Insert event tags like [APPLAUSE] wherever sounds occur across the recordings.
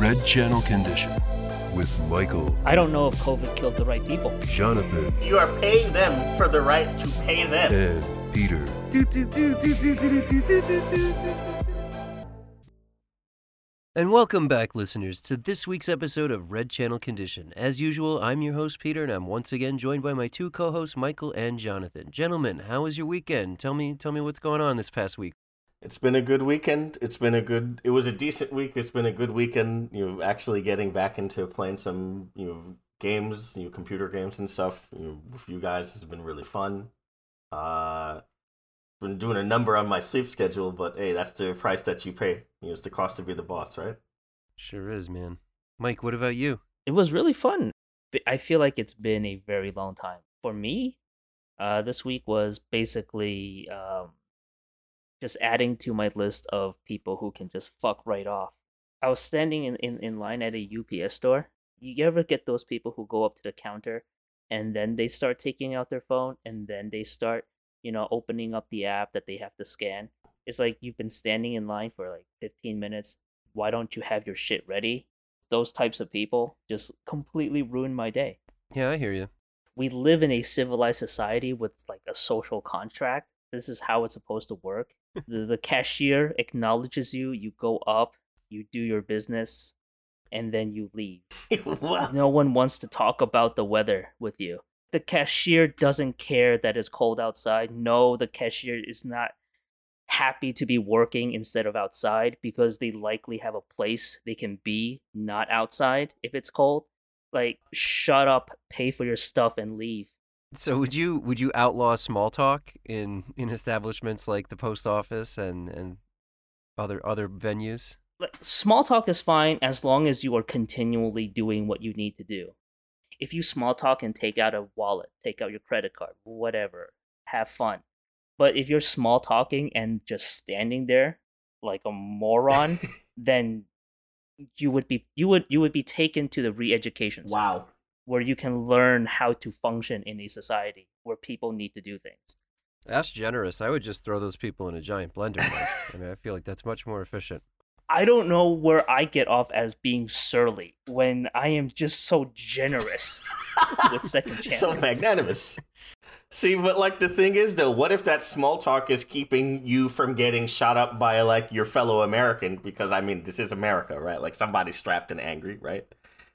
Red Channel Condition with Michael, I don't know if COVID killed the right people. Jonathan, You are paying them for the right to pay them. and Peter. And welcome back, listeners, to this week's episode of Red Channel Condition. As usual, I'm your host, Peter, and I'm once again joined by my two co-hosts, Michael and Jonathan. Gentlemen, how was your weekend? Tell me, tell me what's going on this past week. It's been a good weekend. It's been a good. It was a decent week. It's been a good weekend. You know, actually getting back into playing some you know games, you know, computer games and stuff. You know, with you guys has been really fun. Uh, been doing a number on my sleep schedule, but hey, that's the price that you pay. You know, it's the cost to be the boss, right? Sure is, man. Mike, what about you? It was really fun. I feel like it's been a very long time. For me, uh, this week was basically um, just adding to my list of people who can just fuck right off. I was standing in, in, in line at a UPS store. You ever get those people who go up to the counter and then they start taking out their phone and then they start, you know, opening up the app that they have to scan? It's like you've been standing in line for like 15 minutes. Why don't you have your shit ready? Those types of people just completely ruin my day Yeah, I hear you. we live in a civilized society with like a social contract. This is how it's supposed to work. The, the cashier acknowledges you, you go up, you do your business, and then you leave. [LAUGHS] wow. No one wants to talk about the weather with you. The cashier doesn't care that it's cold outside. No, the cashier is not happy to be working instead of outside because they likely have a place they can be not outside if it's cold. Like, shut up, pay for your stuff, and leave. So, would you would you outlaw small talk in in establishments like the post office and and other other venues? small talk is fine as long as you are continually doing what you need to do. If you small talk and take out a wallet, take out your credit card, whatever, have fun. But if you're small talking and just standing there like a moron, [LAUGHS] then you would be you would you would be taken to the re-education center Wow. Where you can learn how to function in a society where people need to do things. That's generous. I would just throw those people in a giant blender. I mean, I feel like that's much more efficient. I don't know where I get off as being surly when I am just so generous with second [LAUGHS] chances. so magnanimous. See, but like the thing is though, what if that small talk is keeping you from getting shot up by like your fellow American? Because I mean, this is America, right? Like somebody's strapped and angry, right?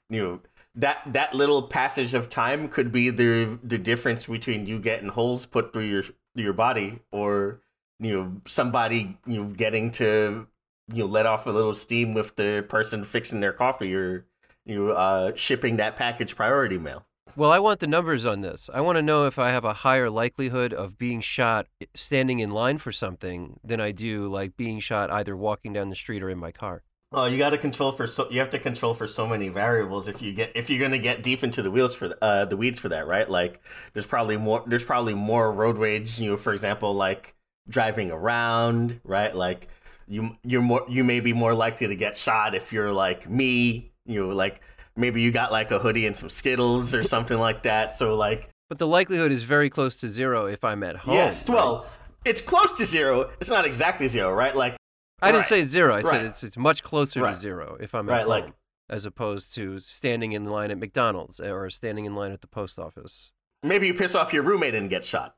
You know, that that little passage of time could be the the difference between you getting holes put through your your body or you know somebody you know getting to you know let off a little steam with the person fixing their coffee or you know, uh shipping that package priority mail. Well, I want the numbers on this. I want to know if I have a higher likelihood of being shot standing in line for something than I do like being shot either walking down the street or in my car. Oh, you got to control for so you have to control for so many variables if you get if you're gonna get deep into the wheels for uh the weeds for that, right? Like there's probably more there's probably more road rage. You know, for example, like driving around, right? Like you you're more you may be more likely to get shot if you're like me. You know, like maybe you got like a hoodie and some Skittles or something like that. So like But the likelihood is very close to zero if I'm at home. yes, right? well, it's close to zero. It's not exactly zero, right? Like I didn't right, say zero. I said it's it's much closer Right. to zero if I'm Right, at home, like- as opposed to standing in line at McDonald's or standing in line at the post office. maybe you piss off your roommate and get shot.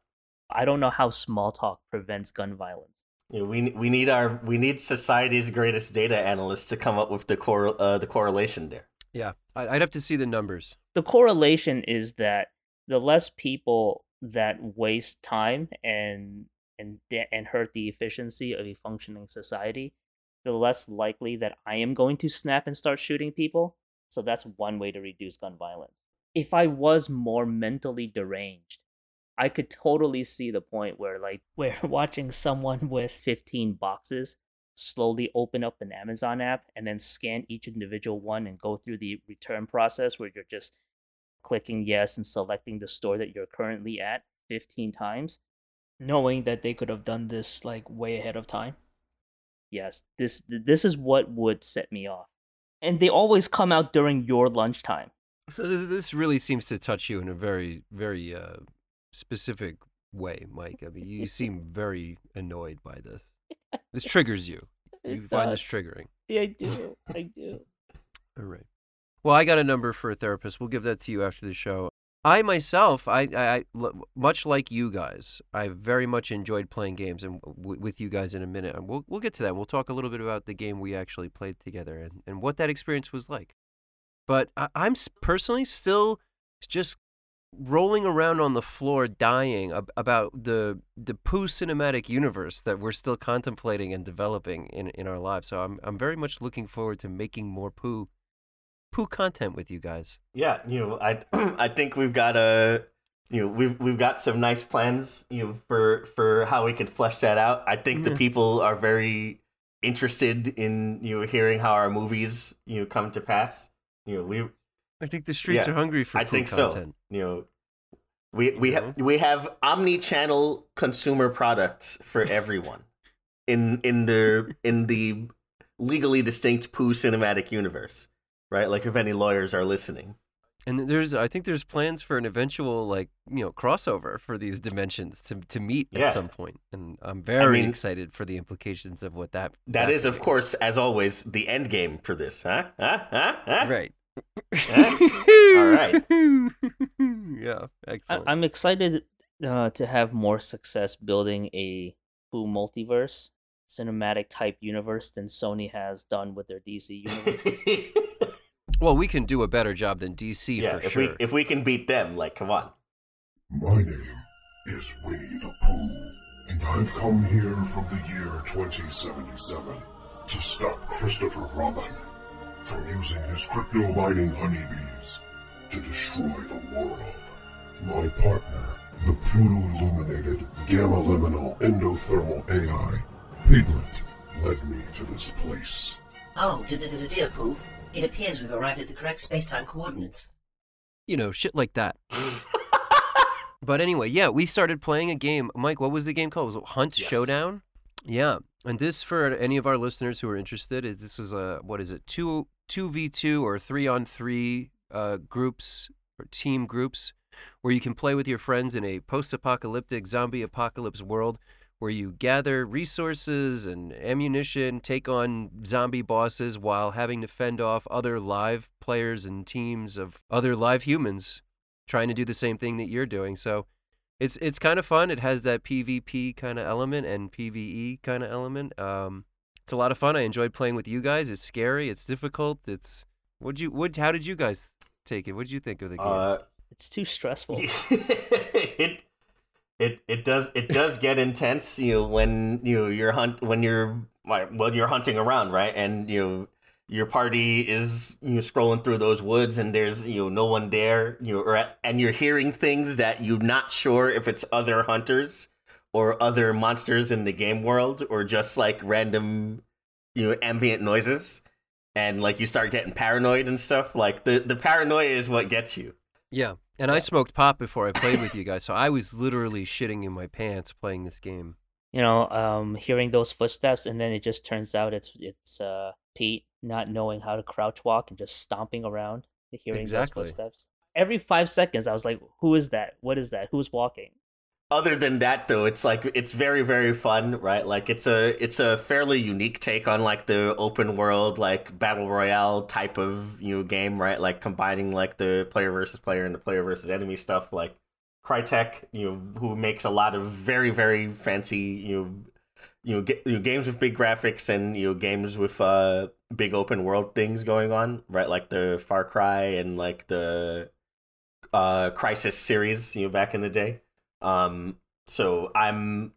I don't know how small talk prevents gun violence. You know, we we need our we need society's greatest data analysts to come up with the cor- uh, the correlation there. Yeah, I'd have to see the numbers. The correlation is that the less people that waste time and and da- and hurt the efficiency of a functioning society, the less likely that I am going to snap and start shooting people. So that's one way to reduce gun violence. If I was more mentally deranged, I could totally see the point where like [LAUGHS] where watching someone with 15 boxes slowly open up an Amazon app and then scan each individual one and go through the return process where you're just clicking yes and selecting the store that you're currently at 15 times knowing that they could have done this like way ahead of time yes this this is what would set me off and they always come out during your lunchtime So this, this really seems to touch you in a very, very uh, specific way, Mike. I mean, you [LAUGHS] seem very annoyed by this. This triggers you. You It find this triggering. Yeah, I do. I do. [LAUGHS] All right. Well, I got a number for a therapist. We'll give that to you after the show. I myself, I, I, I much like you guys, I very much enjoyed playing games, and w- with you guys in a minute, we'll we'll get to that. We'll talk a little bit about the game we actually played together and, and what that experience was like. But I, I'm personally still just rolling around on the floor, dying ab- about the the Pooh cinematic universe that we're still contemplating and developing in in our lives. So I'm I'm very much looking forward to making more Pooh Pooh content with you guys. Yeah, you know, I [CLEARS THROAT] I think we've got a you know we've we've got some nice plans you know for for how we can flesh that out. I think the mm. people are very interested in you know hearing how our movies you know come to pass. You know, we I think the streets Yeah, are hungry for I think content. so. You know, we we You have we have omni-channel consumer products for everyone in in the in the legally distinct Pooh cinematic universe, right? Like if any lawyers are listening. And there's, I think there's plans for an eventual like you know crossover for these dimensions to to meet Yeah. at some point, and I'm very mean- excited for the implications of what that. That is, of be. course, as always, the end game for this, huh? Huh? Huh? Huh? right. All right. [LAUGHS] yeah, I, excellent. I'm excited uh, to have more success building a Pooh multiverse cinematic type universe than Sony has done with their DC universe. [LAUGHS] well, we can do a better job than DC yeah, for if sure. we if we can beat them, like, come on. My name is Winnie the Pooh, and I've come here from the year 2077 to stop Christopher Robin from using his crypto mining honeybees to destroy the world. My partner, the proto-illuminated gamma-liminal endothermal AI, Piglet, led me to this place. Oh, dear Pooh. It appears we've arrived at the correct space-time coordinates. you know, shit like that. [LAUGHS] but anyway, yeah, we started playing a game. Mike, what was the game called? Was it Hunt Yes. Showdown? Yeah, and this for any of our listeners who are interested, this is a what is it two two v two or three on three uh, groups or team groups where you can play with your friends in a post-apocalyptic zombie apocalypse world where you gather resources and ammunition, take on zombie bosses while having to fend off other live players and teams of other live humans trying to do the same thing that you're doing. So it's it's kind of fun. It has that PvP kind of element and PvE kind of element. Um, it's a lot of fun. I enjoyed playing with you guys. It's scary. It's difficult. It's what you what how did you guys take it? What did you think of the game? Uh, it's too stressful. [LAUGHS] it it it does it does get intense, you know, when you know, you're hunt when you're when you're hunting around, right? And you know, your party is you know scrolling through those woods and there's you know no one there, you know, or and you're hearing things that you're not sure if it's other hunters or other monsters in the game world or just like random you know ambient noises. And like you start getting paranoid and stuff like the the paranoia is what gets you. Yeah, and I smoked pot before I played with you guys, so I was literally shitting in my pants playing this game. you know, um, hearing those footsteps, and then it just turns out it's it's uh, Pete not knowing how to crouch walk and just stomping around, hearing Exactly. those footsteps. Every five seconds, I was like, "Who is that? What is that? Who's walking?" Other than that though it's like it's very very fun right? Like it's a it's a fairly unique take on like the open world like battle royale type of you know game right? Like combining like the player versus player and the player versus enemy stuff. Like crytek you know who makes a lot of very very fancy you know you know, you know games with big graphics and you know games with uh big open world things going on right? Like the far cry and like the uh Crysis series you know back in the day um, so I'm,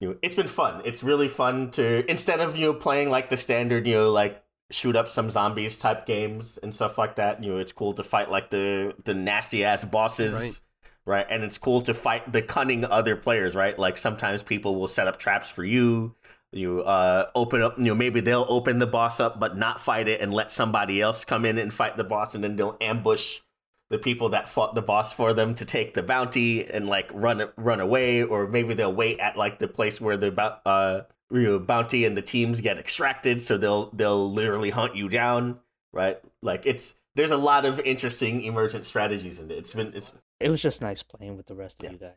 you know, it's been fun. It's really fun to instead of you know playing like the standard, you know, like shoot up some zombies type games and stuff like that. You know, it's cool to fight like the the nasty ass bosses. Right. Right, and it's cool to fight the cunning other players, right? Like sometimes people will set up traps for you. You uh, open up, you know, maybe they'll open the boss up, but not fight it, and let somebody else come in and fight the boss, and then they'll ambush the people that fought the boss for them to take the bounty and like run run away, or maybe they'll wait at like the place where the uh you know, bounty and the teams get extracted, so they'll they'll literally hunt you down, right? Like it's there's a lot of interesting emergent strategies in it. It's been it's It was just nice playing with the rest of Yeah. you guys.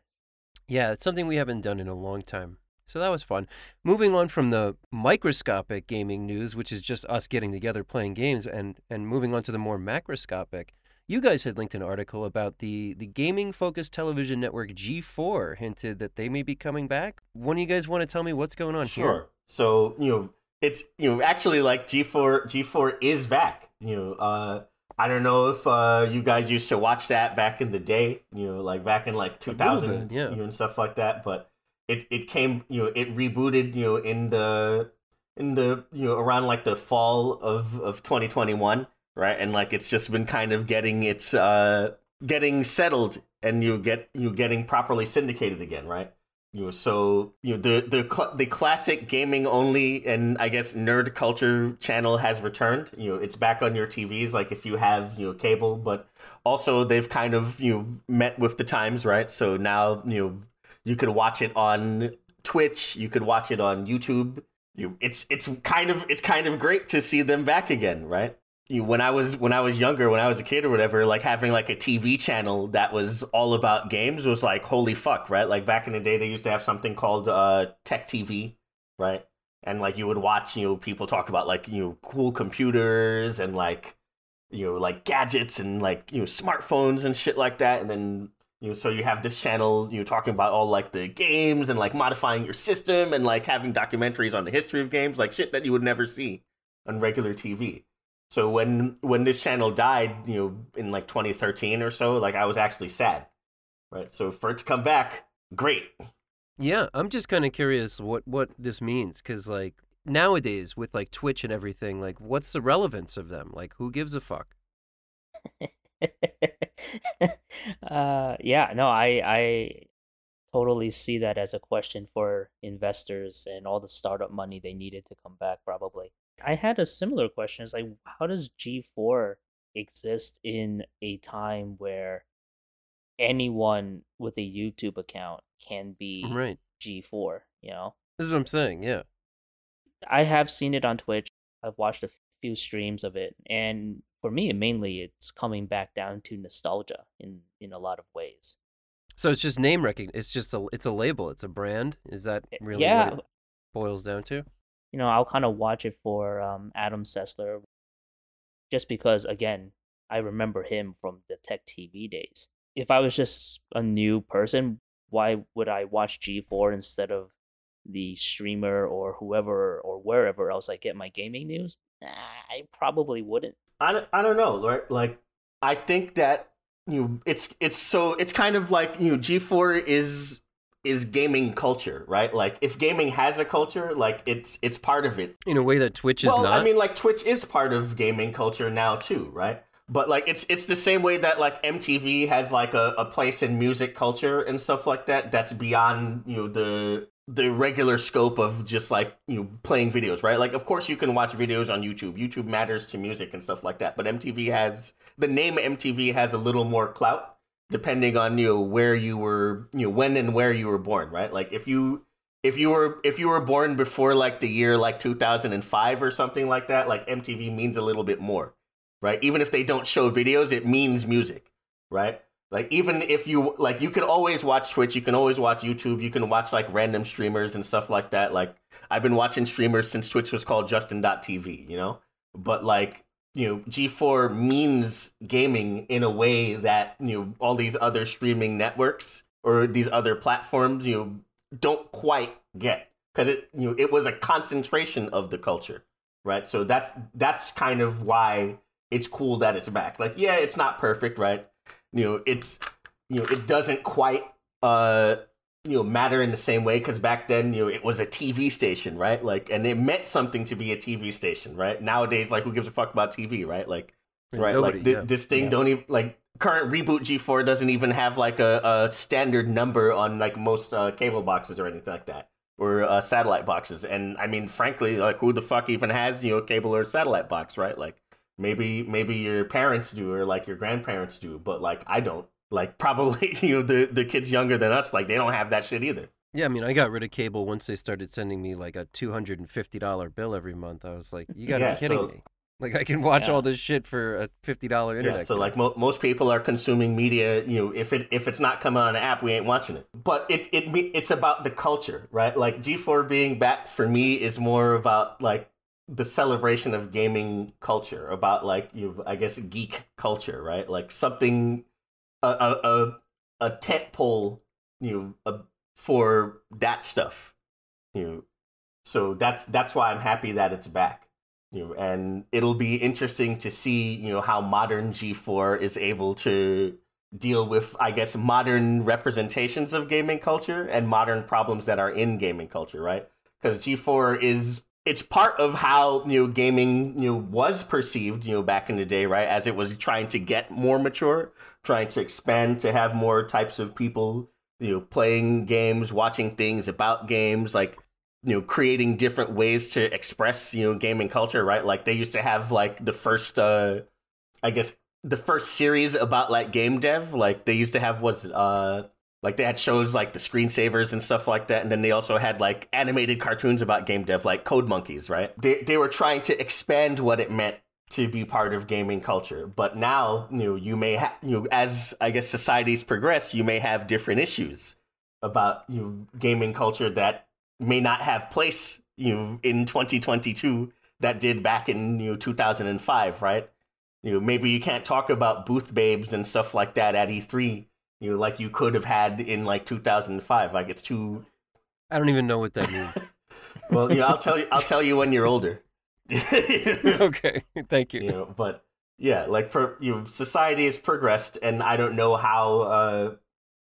Yeah, it's something we haven't done in a long time. So that was fun. Moving on from the microscopic gaming news, which is just us getting together playing games, and and moving on to the more macroscopic. You guys had linked an article about the the gaming focused television network G4 hinted that they may be coming back. One of you guys want to tell me what's going on Sure. here? So you know, it's you know actually like G four G four is back. You know, uh, I don't know if uh, you guys used to watch that back in the day. You know, like back in like 2000 bit, yeah. you know, and stuff like that. But it it came you know it rebooted you know in the in the you know around like the fall of of twenty twenty one, right? And like it's just been kind of getting its uh getting settled and you get you getting properly syndicated again, right? you know so you know the the cl- the classic gaming only and i guess nerd culture channel has returned you know it's back on your tvs like if you have you know cable but also they've kind of you know met with the times right so now you know you could watch it on twitch you could watch it on youtube you it's it's kind of it's kind of great to see them back again right you when I was when I was younger, when I was a kid or whatever, like having like a TV channel that was all about games was like holy fuck, right? Like back in the day, they used to have something called uh, Tech TV, right? And like you would watch, you know, people talk about like you know cool computers and like you know like gadgets and like you know smartphones and shit like that, and then you know so you have this channel you know talking about all like the games and like modifying your system and like having documentaries on the history of games, like shit that you would never see on regular TV. So when when this channel died, you know, in like 2013 or so, like I was actually sad, right? So for it to come back, great. Yeah, I'm just kind of curious what what this means because like nowadays with like Twitch and everything, like what's the relevance of them? Like who gives a fuck? [LAUGHS] uh, yeah, no, I I totally see that as a question for investors and all the startup money they needed to come back. Probably, I had a similar question. It's like, how does G four exist in a time where anyone with a YouTube account can be Right. G four? You know, This is what I'm saying. Yeah. I have seen it on Twitch. I've watched a few streams of it, and for me, mainly, it's coming back down to nostalgia in in a lot of ways. So it's just name recognition. It's just a it's a label. It's a brand. Is that really yeah, what it boils down to? You know, I'll kind of watch it for um, Adam Sessler, just because, again, I remember him from the Tech TV days. If I was just a new person, why would I watch G4 instead of the streamer or whoever or wherever else I get my gaming news? Nah, I probably wouldn't. I don't, I don't know, right? Like I think that you it's it's so it's kind of like you know G4 is is gaming culture, right? Like if gaming has a culture, like it's it's part of it. In a way that Twitch is well, not. I mean, like Twitch is part of gaming culture now too, right? But like it's it's the same way that like MTV has like a, a place in music culture and stuff like that. That's beyond you know the the regular scope of just like you know playing videos, right? Like of course you can watch videos on YouTube. YouTube matters to music and stuff like that. But MTV has the name MTV has a little more clout depending on you know where you were, you know when and where you were born, right? Like if you if you were if you were born before like the year like 2005 or something like that, like MTV means a little bit more, right? Even if they don't show videos, it means music, right? Like even if you like you can always watch Twitch, you can always watch YouTube, you can watch like random streamers and stuff like that. Like I've been watching streamers since Twitch was called Justin.tv, you know? But like, you know, G4 means gaming in a way that, you know, all these other streaming networks or these other platforms, you know, don't quite get. Because it you know it was a concentration of the culture right? So that's that's kind of why it's cool that it's back. Like yeah it's not perfect right? You know it's you know it doesn't quite uh you know matter in the same way because back then you know it was a tv station right? Like and it meant something to be a tv station right? Nowadays like who gives a fuck about tv right? Like right Nobody, like thi- yeah. this thing Yeah. don't even like current reboot g4 doesn't even have like a, a standard number on like most uh, cable boxes or anything like that or uh, satellite boxes. And i mean frankly like who the fuck even has you know a cable or satellite box right? Like maybe maybe your parents do or like your grandparents do but like i don't like [LAUGHS] probably you know the the kids younger than us like they don't have that shit either yeah, I mean, I got rid of cable once they started sending me like a two hundred and fifty dollar bill every month. I was like, you got to Yeah, be kidding so- me. Like I can watch Yeah. all this shit for a fifty dollar internet. Yeah, so like mo- most people are consuming media, you know, if it if it's not coming on an app, we ain't watching it. But it it it's about the culture, right? Like G4 being back for me is more about like the celebration of gaming culture, about like you I guess geek culture, right? Like something a a a, a tent pole, you know, a, for that stuff. You know. So that's that's why I'm happy that it's back you know, and it'll be interesting to see you know how modern G4 is able to deal with I guess modern representations of gaming culture and modern problems that are in gaming culture, right? Because G4 is it's part of how you know gaming you know was perceived you know back in the day, right? As it was trying to get more mature, trying to expand to have more types of people you know playing games, watching things about games, like you know creating different ways to express you know gaming culture right like they used to have like the first uh i guess the first series about like game dev like they used to have was uh like they had shows like the screensavers and stuff like that and then they also had like animated cartoons about game dev like code monkeys right? They, they were trying to expand what it meant to be part of gaming culture. But now you know you may have you know as i guess societies progress you may have different issues about you know, gaming culture that may not have place you know in 2022 that did back in you know 2005 right? You know maybe you can't talk about booth babes and stuff like that at E3 you know like you could have had in like 2005 like it's too I don't even know what that means. [LAUGHS] well you know I'll tell you I'll tell you when you're older [LAUGHS] okay, thank you. you know but yeah like for you know society has progressed and I don't know how uh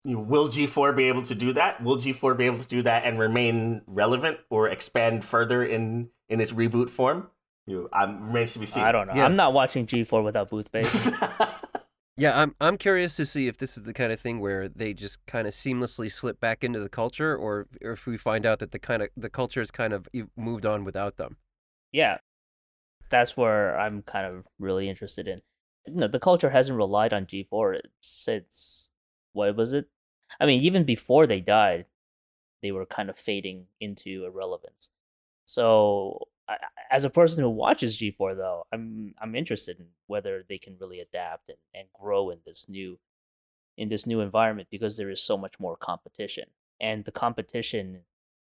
you know, will G4 be able to do that? Will G4 be able to do that and remain relevant or expand further in in its reboot form? You know, um, remains to be seen. I don't know. Yeah. I'm not watching G4 without booth base. [LAUGHS] Yeah, I'm I'm curious to see if this is the kind of thing where they just kind of seamlessly slip back into the culture, or, or if we find out that the kind of the culture has kind of moved on without them. yeah, that's where I'm kind of really interested in. The culture hasn't relied on G4 since what was it? I mean, even before they died, they were kind of fading into irrelevance. So, as a person who watches G4, though, I'm I'm interested in whether they can really adapt and, and grow in this new in this new environment because there is so much more competition, and the competition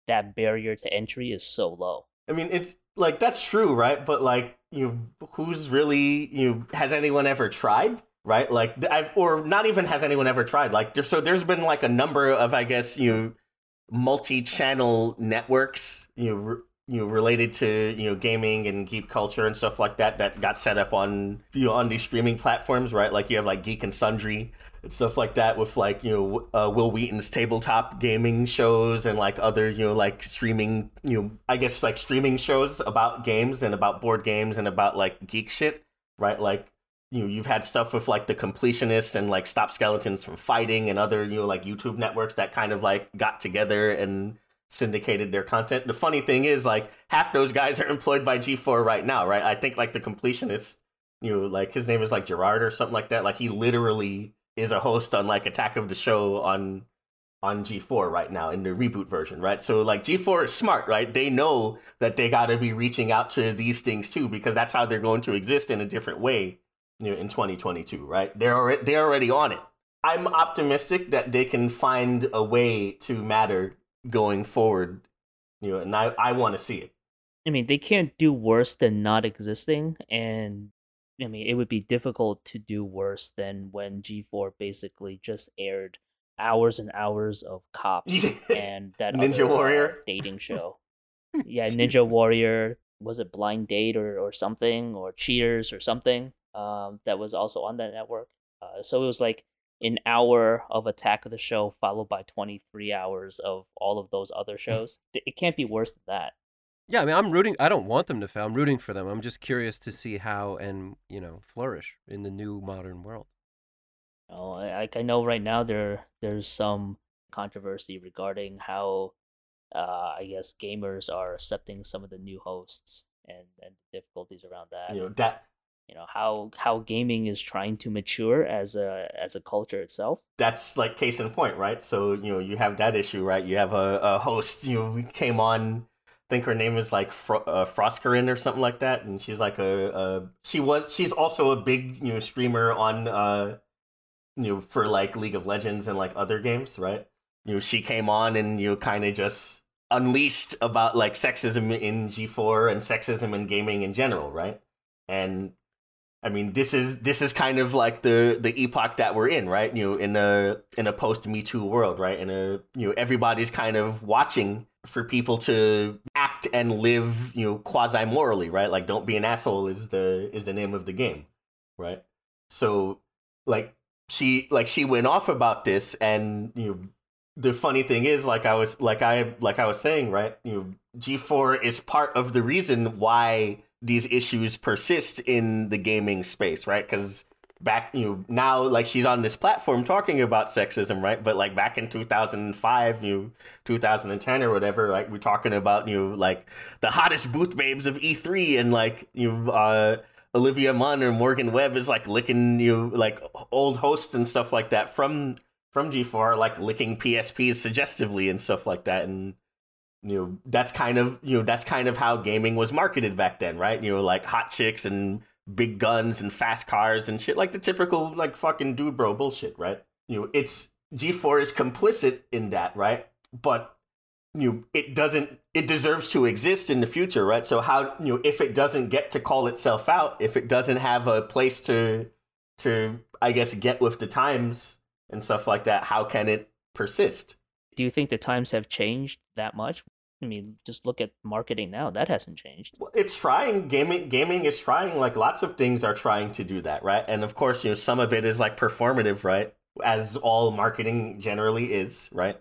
that barrier to entry is so low. I mean, it's like that's true, right? But like, you know, who's really you know, has anyone ever tried? Right, like I've, or not even has anyone ever tried. Like, there, so there's been like a number of, I guess, you know, multi-channel networks, you know, you know, related to you know gaming and geek culture and stuff like that that got set up on you know on these streaming platforms, right? Like you have like Geek and Sundry and stuff like that with like you know uh, Wil Wheaton's tabletop gaming shows and like other you know like streaming you know I guess like streaming shows about games and about board games and about like geek shit, right? Like you know you've had stuff with like the completionists and like Stop Skeletons from Fighting and other you know like YouTube networks that kind of like got together and syndicated their content. The funny thing is like half those guys are employed by G4 right now, right? I think like the completionist, you know, like his name is like Jirard or something like that. Like he literally is a host on like Attack of the Show on on G4 right now in the reboot version, right? So like G4 is smart, right? They know that they got to be reaching out to these things too because that's how they're going to exist in a different way, you know, in 2022, right? They're already they're already on it. I'm optimistic that they can find a way to matter going forward, you know, and I I want to see it. I mean, they can't do worse than not existing, and I mean, it would be difficult to do worse than when G4 basically just aired hours and hours of cops and [LAUGHS] that Ninja uh, Warrior? dating [LAUGHS] show. yeah, [LAUGHS] Ninja Warrior. Was it Blind Date or, or something, or Cheaters or something? Um, that was also on that network. Uh, so it was like an hour of Attack of the Show followed by 23 hours of all of those other [LAUGHS] shows. It it can't be worse than that. Yeah, I mean, I'm rooting. I don't want them to fail. I'm rooting for them. I'm just curious to see how and you know flourish in the new modern world. Oh, I- like I know right now there there's some controversy regarding how uh, I guess gamers are accepting some of the new hosts and and difficulties around that. You know that You know how how gaming is trying to mature as a as a culture itself. that's like case in point, right? So you know you have that issue, right? You have a, a host, you know, we came on I think her name is like Fro- uh, Froskurinn or something like that, and she's like a, a she was she's also a big you know streamer on uh you know for like League of Legends and like other games, right? You know she came on and you kind of just unleashed about like sexism in G4 and sexism in gaming in general, right? And I mean, this is this is kind of like the the epoch that we're in, right? You know, in a in a post Me Too world, right? In a you know, everybody's kind of watching for people to act and live, you know, quasi morally, right? Like, don't be an asshole is the is the name of the game, right? So, like, she like she went off about this, and you know, the funny thing is, like I was like I like I was saying, right? You know, G four is part of the reason why these issues persist in the gaming space, right? Because back you know now like she's on this platform talking about sexism right but like back in 2005 you know, 2010 or whatever like we're talking about you know like the hottest booth babes of e3 and like you know, uh olivia munn or morgan webb is like licking you like old hosts and stuff like that from from g4 like licking psps suggestively and stuff like that and you know that's kind of you know that's kind of how gaming was marketed back then right? You know like hot chicks and big guns and fast cars and shit like the typical like fucking dude bro bullshit right? You know it's g4 is complicit in that right? But you know, it doesn't it deserves to exist in the future right? So how you know if it doesn't get to call itself out if it doesn't have a place to to i guess get with the times and stuff like that how can it persist Do you think the times have changed that much? I mean, just look at marketing now. That hasn't changed. Well, it's trying gaming gaming is trying like lots of things are trying to do that right and of course you know some of it is like performative right as all marketing generally is right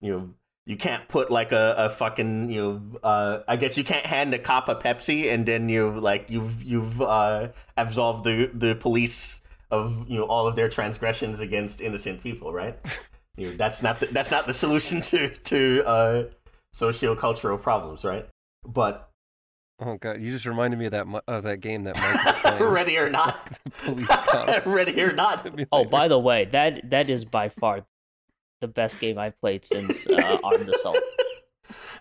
you know you can't put like a, a fucking you know uh i guess you can't hand a cop a pepsi and then you like you've you've uh absolved the the police of you know all of their transgressions against innocent people right [LAUGHS] you know that's not the, that's not the solution to to uh socio-cultural problems right but Oh god, you just reminded me of that mu- of that game that Mike was [LAUGHS] ready or not [LAUGHS] police cops. [LAUGHS] Ready or not. Simulator. Oh, by the way, that that is by far the best game I've played since uh, Armed Assault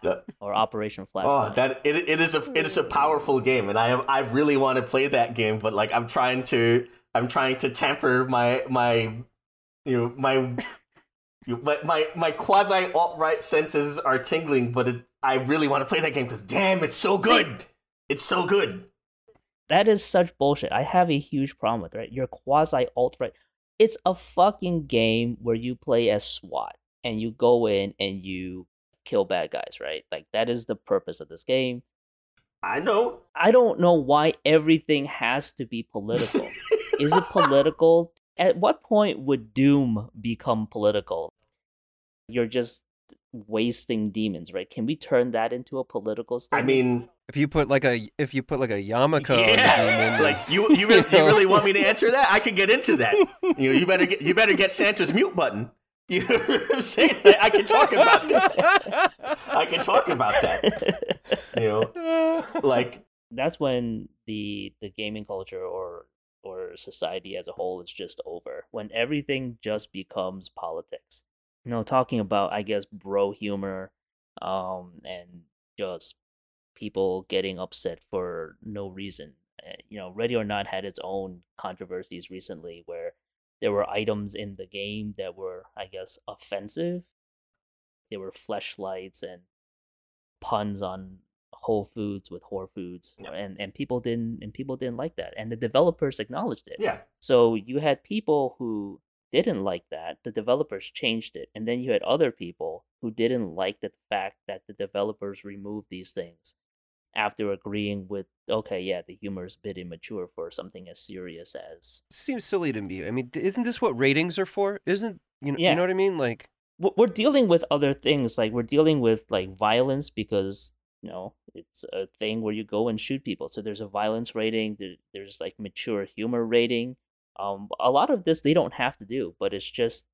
The- or Operation Flash. Oh, that it, it is a it is a powerful game, and I am I really want to play that game, but like I'm trying to I'm trying to temper my my you know my you know, my my, my quasi alt right senses are tingling, but it, I really want to play that game because damn, it's so good. It's so good. that is such bullshit. I have a huge problem with it, right. You're quasi alt right. It's a fucking game where you play as SWAT and you go in and you kill bad guys, right? Like that is the purpose of this game. I know. I don't know why everything has to be political. [LAUGHS] is it political? At what point would Doom become political? You're just wasting demons, right? Can we turn that into a political statement? I mean, If you put like a if you put like a yarmulke on the yeah, demon, [LAUGHS] like [LAUGHS] you you really, you really want me to answer that? I could get into that. [LAUGHS] You know, you better get you better get Santa's mute button. You know what I'm saying? I can talk about that. I can talk about that. You know, like that's when the the gaming culture or or society as a whole is just over when everything just becomes politics. You know talking about i guess bro humor um and just people getting upset for no reason Uh, you know ready or not had its own controversies recently where there were items in the game that were i guess offensive. There were fleshlights and puns on Whole Foods with Whole Foods, Yeah. and and people didn't and people didn't like that, and the developers acknowledged it. yeah, So you had people who didn't like that. The developers changed it, and then you had other people who didn't like the fact that the developers removed these things after agreeing with, okay, yeah, the humor is a bit immature for something as serious as seems silly to me. I mean, isn't this what ratings are for? Isn't you know, Yeah. you know what I mean? Like, we're we're dealing with other things like we're dealing with like violence because you know it's a thing where you go and shoot people so there's a violence rating there, there's like mature humor rating um a lot of this they don't have to do but it's just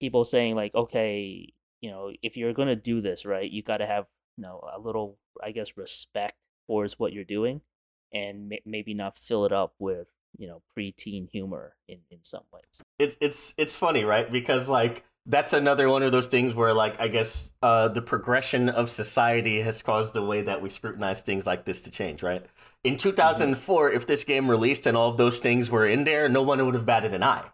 people saying like okay you know if you're gonna do this right you got to have you know a little i guess respect towards what you're doing and may- maybe not fill it up with you know preteen humor in in some ways it's it's it's funny, right? Because like that's another one of those things where like I guess uh, the progression of society has caused the way that we scrutinize things like this to change, right? In 2004, if this game released and all of those things were in there, no one would have batted an eye,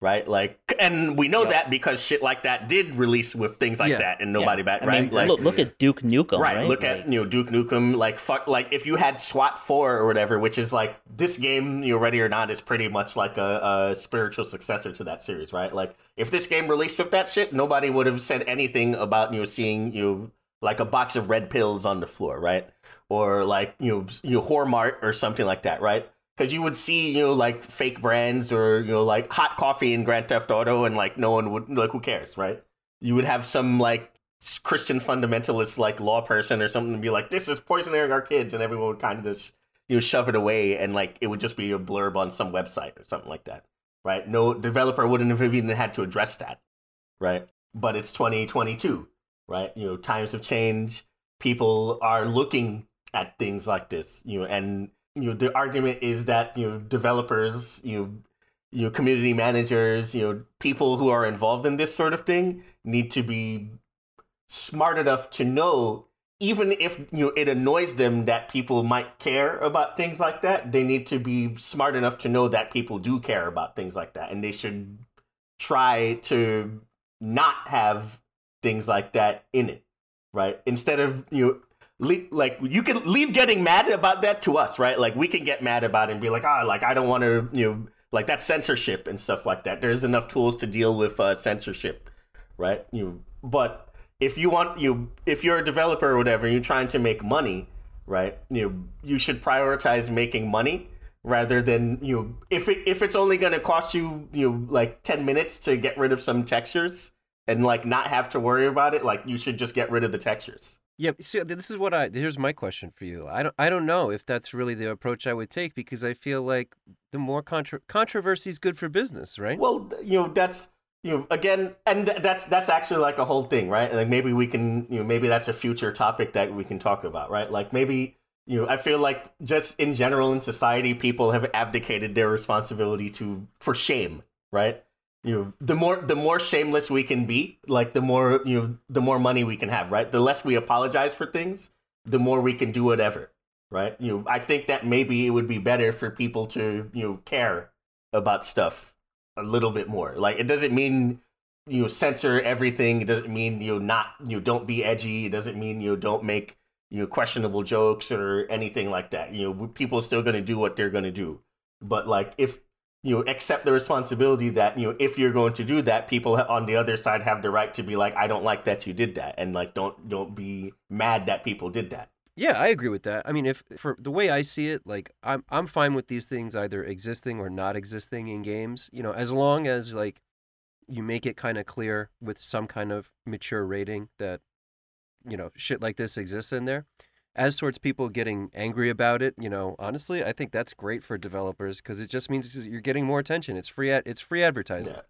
right? Like, and we know Yep. that because shit like that did release with things like Yeah. that, and nobody Yeah. bat, I right? mean, like, look, look at Duke Nukem, right? right, look at you know Duke Nukem, like fuck, like if you had SWAT four or whatever, which is like this game, you know, Ready or Not, is pretty much like a, a spiritual successor to that series, right? Like if this game released with that shit, nobody would have said anything about you know seeing you know, like a box of red pills on the floor, right? Or like you know you know, Hormart or something like that, right? Because you would see you know like fake brands or you know like hot coffee in Grand Theft Auto, and like no one would like who cares, right? You would have some like Christian fundamentalist like law person or something to be like, this is poisoning our kids, and everyone would kind of just you know shove it away, and like it would just be a blurb on some website or something like that, right? No developer wouldn't have even had to address that, right? But it's 2022, right? You know, times have changed. People are looking at things like this, you know, and you know the argument is that you know developers, you know, you know community managers, you know people who are involved in this sort of thing need to be smart enough to know even if you know it annoys them that people might care about things like that they need to be smart enough to know that people do care about things like that and they should try to not have things like that in it right? Instead of you know like you can leave getting mad about that to us right? Like we can get mad about it and be like ah like i don't want to you know like that's censorship and stuff like that. There's enough tools to deal with uh, censorship right? You but if you want you if you're a developer or whatever you're trying to make money right? You you should prioritize making money rather than you know, if it if it's only going to cost you you know, like 10 minutes to get rid of some textures and like not have to worry about it like you should just get rid of the textures Yeah, see, this is what I. Here's my question for you. I don't. I don't know if that's really the approach I would take because I feel like the more contra- controversy is good for business, right? Well, you know, that's you know, again, and th- that's that's actually like a whole thing, right? Like maybe we can, you know, maybe that's a future topic that we can talk about, right? Like maybe you know, I feel like just in general in society, people have abdicated their responsibility to for shame, right? You know, the more the more shameless we can be, like the more you know, the more money we can have, right? The less we apologize for things, the more we can do whatever, right? You know, I think that maybe it would be better for people to you know care about stuff a little bit more. Like it doesn't mean you know censor everything. It doesn't mean you know not you know, don't be edgy. It doesn't mean you know, don't make you know questionable jokes or anything like that. You know people are still going to do what they're going to do. But like if you know accept the responsibility that you know if you're going to do that, people on the other side have the right to be like I don't like that you did that, and like don't don't be mad that people did that. Yeah, I agree with that. I mean, if for the way I see it, like I'm I'm fine with these things either existing or not existing in games. You know, as long as like you make it kind of clear with some kind of mature rating that you know shit like this exists in there. As towards people getting angry about it, you know, honestly, I think that's great for developers because it just means you're getting more attention. It's free ad- it's free advertising. Yeah.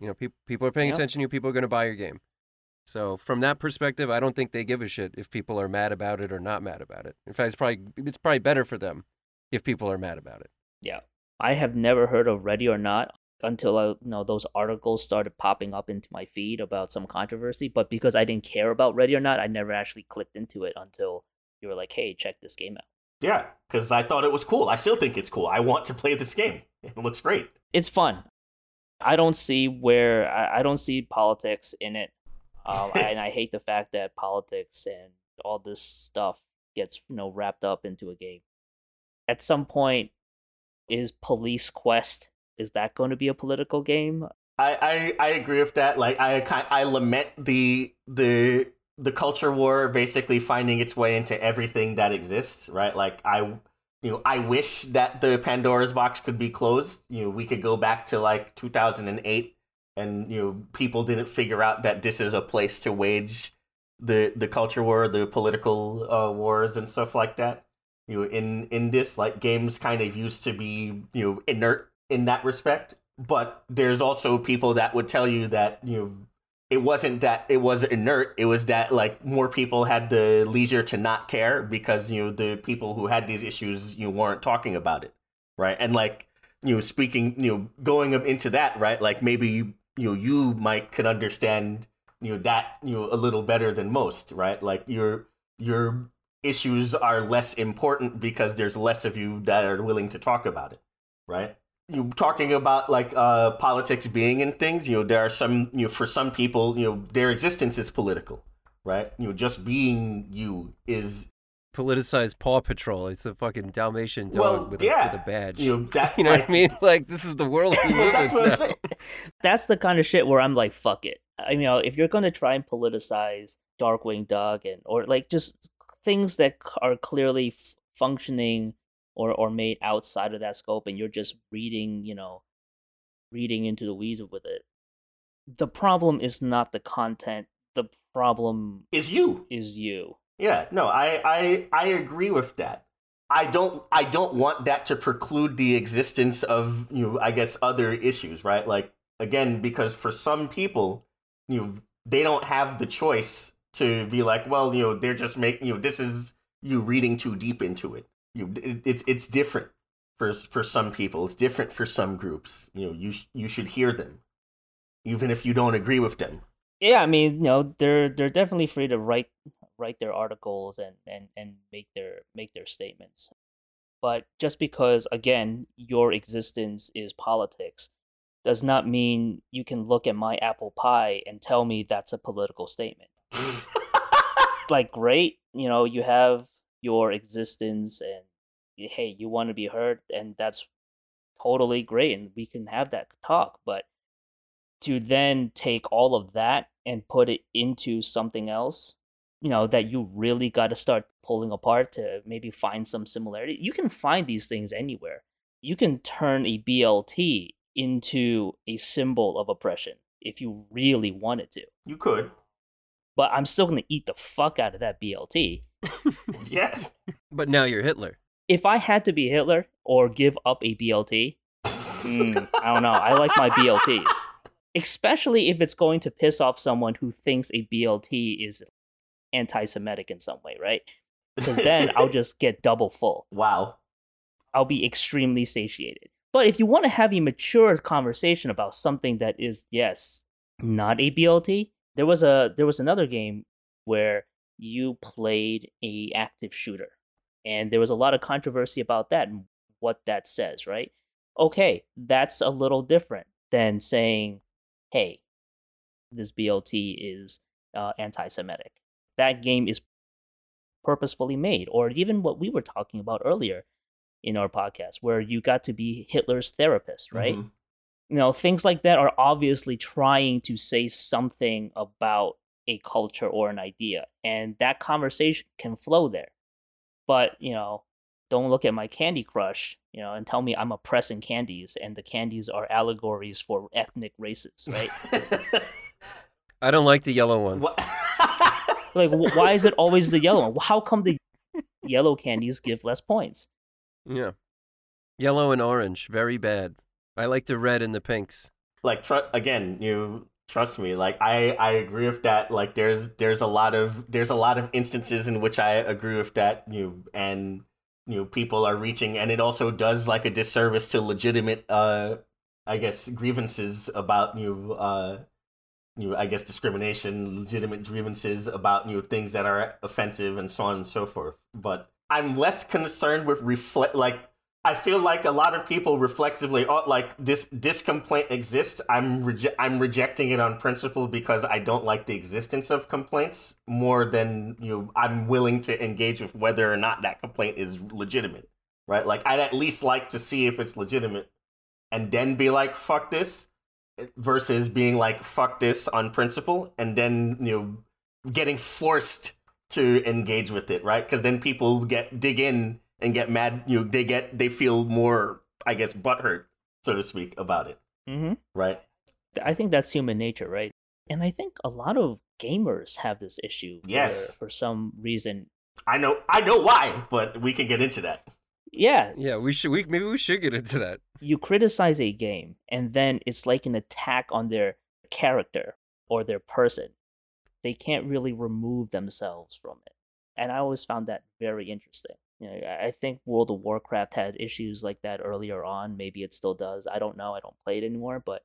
You know, people people are paying Yeah. attention to you. People are going to buy your game. So from that perspective, I don't think they give a shit if people are mad about it or not mad about it. In fact, it's probably it's probably better for them if people are mad about it. Yeah. I have never heard of Ready or Not until I, you know those articles started popping up into my feed about some controversy. But because I didn't care about Ready or Not, I never actually clicked into it until you were like, "Hey, check this game out." Yeah, because I thought it was cool. I still think it's cool. I want to play this game. [LAUGHS] It looks great. It's fun. I don't see where I, I don't see politics in it, um, [LAUGHS] and I hate the fact that politics and all this stuff gets you know wrapped up into a game. At some point, is Police Quest is that going to be a political game? I, I I agree with that. Like I I lament the the the culture war basically finding its way into everything that exists. Right. Like I you know I wish that the Pandora's box could be closed. You know we could go back to like 2008 and you know people didn't figure out that this is a place to wage the the culture war, the political uh, wars and stuff like that. You know in in this like games kind of used to be you know inert in that respect but there's also people that would tell you that you know it wasn't that it was inert it was that like more people had the leisure to not care because you know the people who had these issues you know, weren't talking about it right and like you know speaking you know going into that right like maybe you know you might could understand you know that you know a little better than most, right? Like your your issues are less important because there's less of you that are willing to talk about it, right? You talking about like uh, politics being in things, you know, there are some you know for some people, you know, their existence is political, right? You know, just being you is Politicized Paw Patrol. It's a fucking Dalmatian dog Well, with, a, with a badge. you know that [LAUGHS] You know like, what I mean? [LAUGHS] Like this is the world we [LAUGHS] live that's in what I'm now. saying. That's the kind of shit where I'm like, fuck it. I mean, you know, if you're gonna try and politicize Darkwing Duck and or like just things that are clearly f- functioning or or made outside of that scope, and you're just reading, you know, reading into the weeds with it. The problem is not the content. The problem Is you. is you. Yeah, no, I, I I agree with that. I don't I don't want that to preclude the existence of you know I guess other issues, right? Like again, because for some people, you know, they don't have the choice to be like, well, you know, they're just making you know this is you reading too deep into it. You it, it's it's different for for some people. It's different for some groups. You know, you you should hear them, even if you don't agree with them. Yeah, I mean, you know, they're they're definitely free to write write their articles and and and make their make their statements. But just because again, your existence is politics does not mean you can look at my apple pie and tell me that's a political statement. [LAUGHS] like great, you know, you have your existence and hey, you want to be heard and that's totally great and we can have that talk, but to then take all of that and put it into something else, you know, that you really got to start pulling apart to maybe find some similarity. You can find these things anywhere. You can turn a BLT into a symbol of oppression if you really wanted to. you could, But I'm still going to eat the fuck out of that BLT. [LAUGHS] yes. But now you're Hitler. If I had to be Hitler or give up a BLT, mm, I don't know. I like my BLTs. Especially if it's going to piss off someone who thinks a BLT is anti Semitic in some way, right? Because then I'll [LAUGHS] just get double full. wow. I'll be extremely satiated. But if you want to have a mature conversation about something that is, yes, not a BLT, there was a there was another game where you played a active shooter. And there was a lot of controversy about that and what that says, right? Okay, that's a little different than saying, hey, this BLT is uh, anti Semitic. That game is purposefully made, or even what we were talking about earlier in our podcast, where you got to be Hitler's therapist, right? Mhm. You know, things like that are obviously trying to say something about a culture or an idea, and that conversation can flow there. But, you know, don't look at my Candy Crush, you know, and tell me I'm oppressing candies and the candies are allegories for ethnic races, right? [LAUGHS] I don't like the yellow ones. [LAUGHS] Like, wh- why is it always the yellow one? How come the yellow candies give less points? Yeah. Yellow and orange, very bad. I like the red and the pinks. like tr- again you trust me like i i agree with that like there's there's a lot of there's a lot of instances in which i agree with that you know, and you know people are reaching and it also does like a disservice to legitimate uh i guess grievances about you know, uh you know, I guess discrimination, legitimate grievances about you know things that are offensive and so on and so forth. But I'm less concerned with reflect like I feel like a lot of people reflexively oh, like this this complaint exists. I'm I'm rejecting it on principle because I don't like the existence of complaints more than you know I'm willing to engage with whether or not that complaint is legitimate. Right? Like I'd at least like to see if it's legitimate and then be like fuck this versus being like fuck this on principle and then you know getting forced to engage with it right because then people get dig in and get mad you know they get they feel more i guess butthurt so to speak about it Mm-hmm. right I think that's human nature, right? And I think a lot of gamers have this issue. where Yes. For some reason. i know i know why but we can get into that Yeah, Yeah, we should. We maybe we should get into that. you criticize a game, and then it's like an attack on their character or their person. They can't really remove themselves from it. And I always found that very interesting. You know, I I think World of Warcraft had issues like that earlier on. Maybe it still does. I don't know. I don't play it anymore. But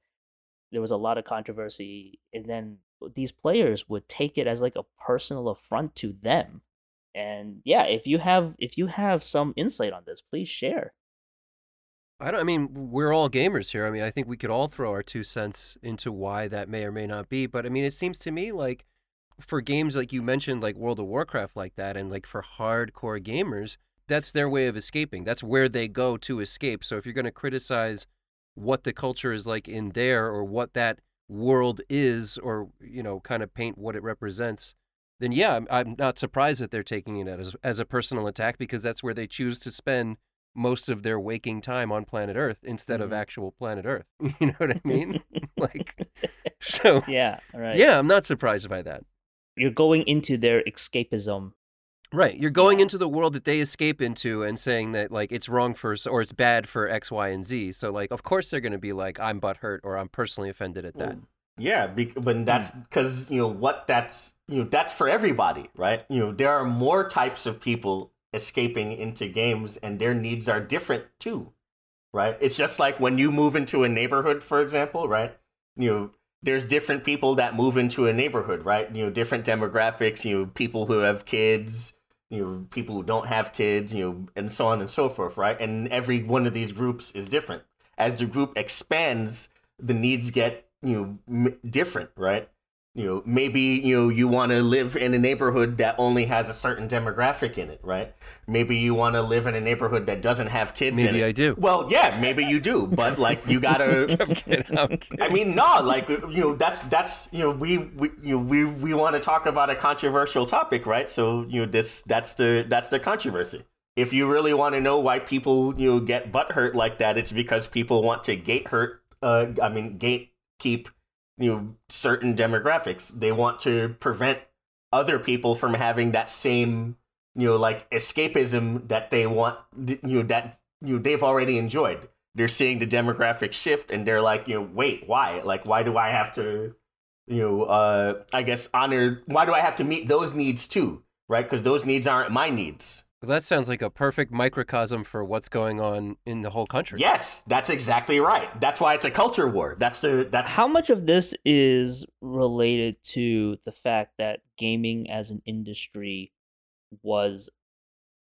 there was a lot of controversy, and then these players would take it as like a personal affront to them. And yeah, if you have if you have some insight on this, please share. I don't. I mean, we're all gamers here. I mean, I think we could all throw our two cents into why that may or may not be. But I mean, it seems to me like for games like you mentioned, like World of Warcraft, like that, and like for hardcore gamers, that's their way of escaping. That's where they go to escape. So if you're going to criticize what the culture is like in there, or what that world is, or you know, kind of paint what it represents, then yeah, I'm, I'm not surprised that they're taking it as as a personal attack because that's where they choose to spend most of their waking time on planet Earth instead of Mhm. actual planet Earth. [LAUGHS] You know what I mean? [LAUGHS] [LAUGHS] like, so yeah, right. yeah, I'm not surprised by that. you're going into their escapism. Right, you're going into the world that they escape into and saying that like it's wrong for or it's bad for X, Y, and Z. So like, of course they're going to be like, I'm butthurt or I'm personally offended at that. Yeah, bec- but hmm. that's because you know what that's you know that's for everybody, right? You know there are more types of people escaping into games, and their needs are different too, right? It's just like when you move into a neighborhood, for example, right? You know there's different people that move into a neighborhood, right? You know different demographics, you know people who have kids, you know people who don't have kids, you know, and so on and so forth, right? And every one of these groups is different. As the group expands, the needs get you know m- different right you know maybe you know you want to live in a neighborhood that only has a certain demographic in it right maybe you want to live in a neighborhood that doesn't have kids in Maybe it I do. well yeah maybe you do but like you gotta [LAUGHS] I'm kidding. I'm kidding. I mean, no, like you know, that's that's you know, we, we you know, we we want to talk about a controversial topic, right? So you know, this that's the that's the controversy. If you really want to know why people you know get butthurt like that, it's because people want to gate hurt. Uh, I mean, gate keep you know certain demographics. They want to prevent other people from having that same you know like escapism that they want you know that you know they've already enjoyed they're seeing the demographic shift and they're like, you know, wait, why? Like, why do I have to, you know, uh, I guess honor, why do I have to meet those needs too? Right? Because those needs aren't my needs. Well, that sounds like a perfect microcosm for what's going on in the whole country. Yes, that's exactly right. That's why it's a culture war. That's the, that's How much of this is related to the fact that gaming as an industry was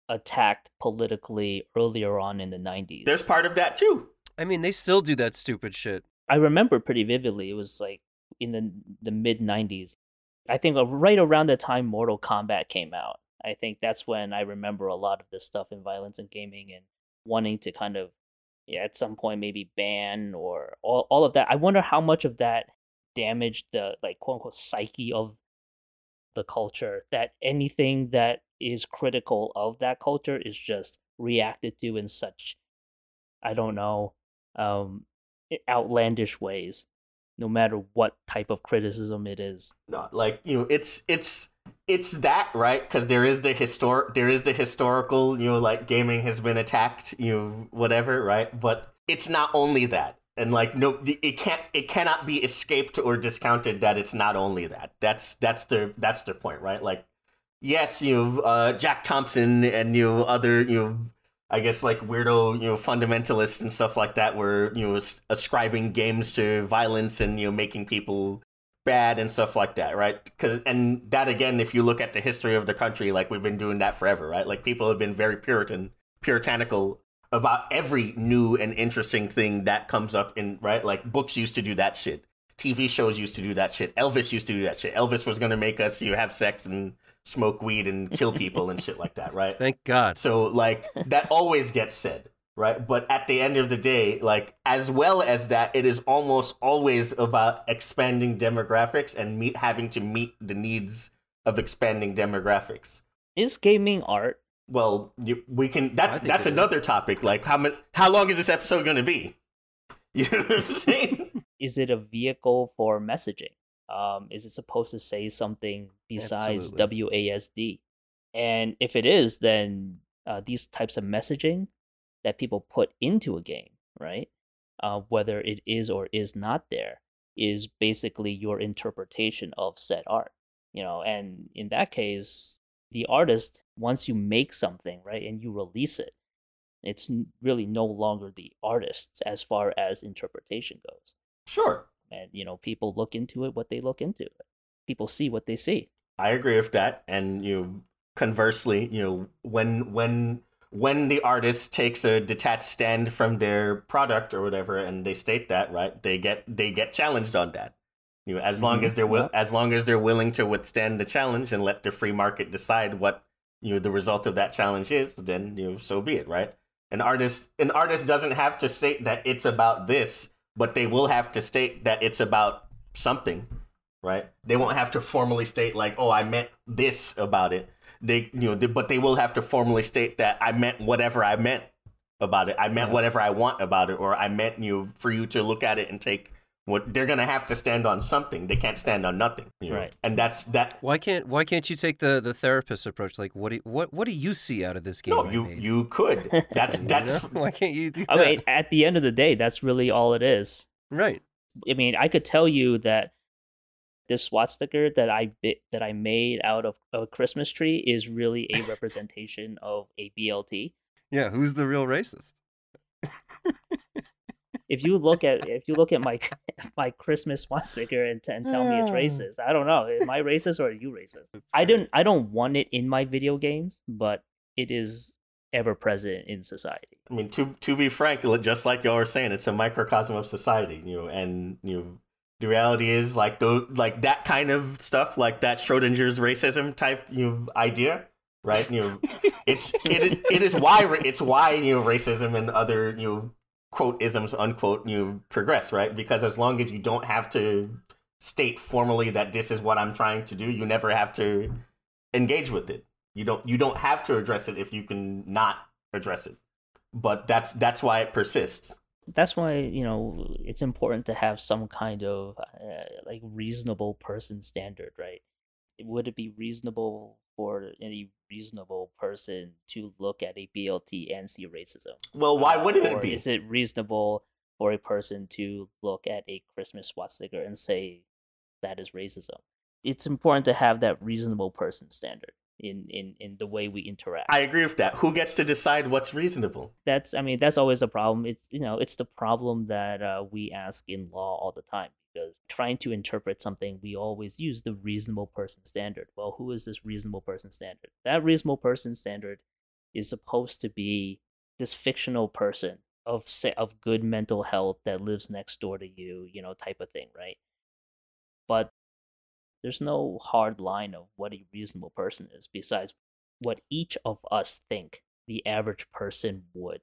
attacked politically earlier on in the 90s? there's part of that too. I mean, they still do that stupid shit. I remember pretty vividly. It was like in the the mid '90s. I think uh, right around the time Mortal Kombat came out. I think that's when I remember a lot of this stuff in violence and gaming and wanting to kind of, yeah, at some point maybe ban or all all of that. I wonder how much of that damaged the like quote unquote psyche of the culture. That anything that is critical of that culture is just reacted to in such, I don't know, um, outlandish ways no matter what type of criticism it is Not like you know, it's it's it's that right because there is the historic, there is the historical, you know, like gaming has been attacked, you know, whatever, right? But it's not only that, and like no, it can't, it cannot be escaped or discounted that it's not only that. That's that's the that's the point, right? Like, yes, you know, uh, Jack Thompson and you know other you know. I guess like weirdo, you know, fundamentalists and stuff like that were, you know, as- ascribing games to violence and you know making people bad and stuff like that, right? Cause, and that again, if you look at the history of the country, like we've been doing that forever, right? Like people have been very Puritan, puritanical about every new and interesting thing that comes up in right. Like books used to do that shit. TV shows used to do that shit. Elvis used to do that shit. Elvis was gonna make us you have sex and smoke weed and kill people and shit like that, right? [LAUGHS] Thank God. So like that always gets said, right? But at the end of the day, like as well as that, it is almost always about expanding demographics and meet having to meet the needs of expanding demographics. is gaming art Well, you, we can. That's that's it is. another topic. Like how many, how long is this episode going to be? [LAUGHS] You know what I'm saying? is it a vehicle for messaging um is it supposed to say something besides Absolutely. wasd and if it is then uh, these types of messaging that people put into a game right uh, whether it is or is not there is basically your interpretation of said art you know and in that case the artist once you make something right and you release it it's really no longer the artist's as far as interpretation goes Sure. and you know people look into it what they look into people see what they see I agree with that. And you know, conversely, you know, when when when the artist takes a detached stand from their product or whatever, and they state that, right, they get they get challenged on that. You know, as long Mhm, as they're yeah. as long as they're willing to withstand the challenge and let the free market decide what you know the result of that challenge is, then you know, so be it, right? An artist an artist doesn't have to state that it's about this, but they will have to state that it's about something right? They won't have to formally state like, "Oh, I meant this about it." They, you know, they, but they will have to formally state that I meant whatever I meant about it. I meant Yeah. whatever I want about it, or I meant you know, for you to look at it and take what they're gonna have to stand on something. They can't stand on nothing, you know? Right. And that's that. Why can't Why can't you take the the therapist approach? Like, what do what What do you see out of this game? No, you made? you could. [LAUGHS] That's that's why can't you do i that? mean at the end of the day that's really all it is right. I mean, I could tell you that this SWAT sticker that I bit, that I made out of a Christmas tree is really a [LAUGHS] representation of a BLT. Yeah, who's the real racist? If you look at if you look at my [LAUGHS] my Christmas SWAT sticker and, and tell me it's racist, I don't know. Am I racist or are you racist? I don't I don't want it in my video games, but it is ever present in society. I mean, to to be frank, just like y'all are saying, it's a microcosm of society, you know, and you know, the reality is like the like that kind of stuff, like that Schrodinger's racism type, you know, idea, right? You know, [LAUGHS] it's it it is why it's why you know racism and other you know quote isms unquote you know, progress, right? Because as long as you don't have to state formally that this is what I'm trying to do, you never have to engage with it. You don't you don't have to address it if you can not address it but that's that's why it persists. That's why you know it's important to have some kind of uh, like reasonable person standard, right? Would it be reasonable for any reasonable person to look at a BLT and see racism? Well, why Uh, wouldn't it be? Is it reasonable for a person to look at a Christmas SWAT sticker and say that is racism? It's important to have that reasonable person standard in in in the way we interact. I agree with that. Who gets to decide what's reasonable? that's I mean that's always a problem. It's you know it's the problem that uh, we ask in law all the time because trying to interpret something we always use the reasonable person standard. Well, who is this reasonable person standard? That reasonable person standard is supposed to be this fictional person of say of good mental health that lives next door to you, you know, type of thing, right? But there's no hard line of what a reasonable person is besides what each of us think the average person would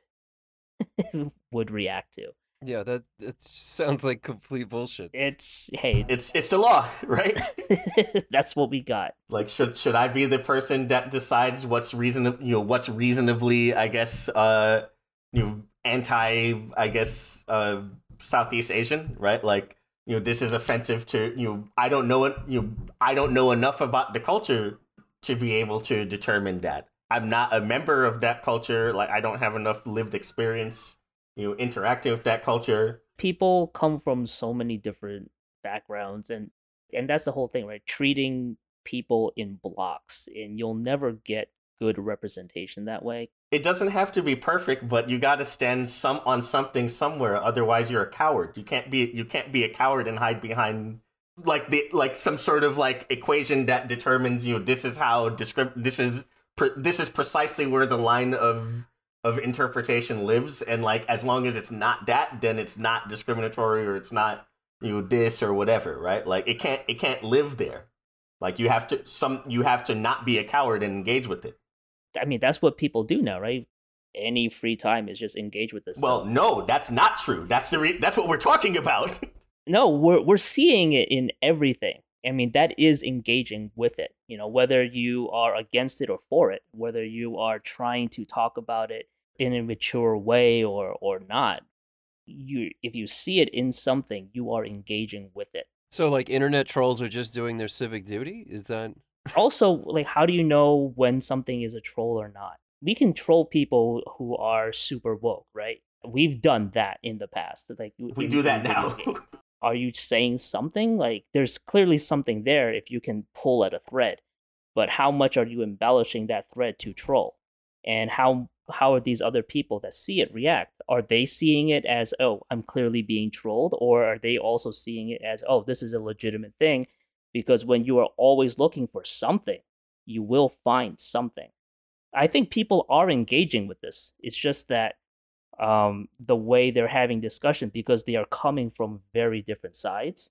[LAUGHS] would react to. Yeah, that that sounds like complete bullshit. It's hey, It's it's the law, [LAUGHS] right? [LAUGHS] that's what we got. like should should I be the person that decides what's reasonable, you know, what's reasonably, I guess, uh, you know, anti, I guess, uh, Southeast Asian, right? Like, you know, this is offensive to you. Know, I don't know. You, know, I don't know enough about the culture to be able to determine that. I'm not a member of that culture. Like, I don't have enough lived experience, you know, interacting with that culture. People come from so many different backgrounds and and that's the whole thing, right? Treating people in blocks and you'll never get good representation that way. It doesn't have to be perfect, but you got to stand some on something somewhere. Otherwise, you're a coward. You can't be you can't be a coward and hide behind like the like some sort of like equation that determines you know this is how descript this is pre- this is precisely where the line of of interpretation lives and like as long as it's not that then it's not discriminatory or it's not you know this or whatever right like it can't it can't live there like you have to some you have to not be a coward and engage with it I mean, that's what people do now, right? Any free time is just engage with this Well, stuff. no, that's not true. That's the re- that's what we're talking about. [LAUGHS] no we're we're seeing it in everything i mean that is engaging with it you know whether you are against it or for it whether you are trying to talk about it in a mature way or or not you if you see it in something you are engaging with it So, like, internet trolls are just doing their civic duty? Is that? Also like how do you know when something is a troll or not? We can troll people who are super woke right? We've done that in the past like we do that now. [LAUGHS] are you saying something? Like there's clearly something there if you can pull at a thread. But how much are you embellishing that thread to troll? And how how are these other people that see it react? Are they seeing it as oh i'm clearly being trolled or are they also seeing it as oh this is a legitimate thing because when you are always looking for something you will find something i think people are engaging with this it's just that um, the way they're having discussion because they are coming from very different sides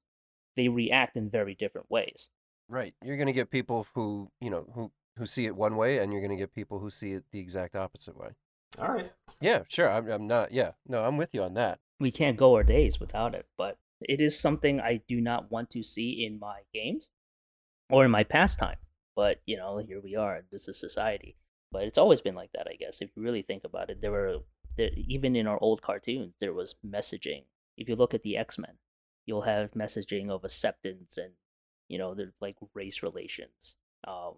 they react in very different ways Right. You're going to get people who, you know, who who see it one way and you're going to get people who see it the exact opposite way. All right. Yeah, sure. I'm I'm not yeah. No, I'm with you on that. we can't go our days without it but it is something i do not want to see in my games or in my pastime but you know here we are this is society. But it's always been like that i guess if you really think about it. There were there, even in our old cartoons there was messaging. If you look at the x-men you'll have messaging of acceptance and you know like race relations um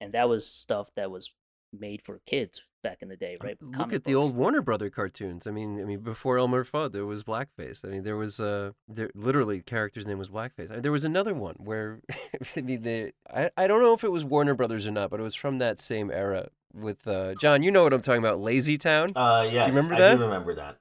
and that was stuff that was made for kids back in the day right Look Comic at the old Warner Brother cartoons. I mean, I mean before Elmer Fudd there was blackface. I mean, there was uh there literally the character's name was blackface. Uh, There was another one where [LAUGHS] I mean the I, I don't know if it was Warner Brothers or not, but it was from that same era with uh John, you know what I'm talking about, Lazy Town? Uh, yes. remember I do remember that.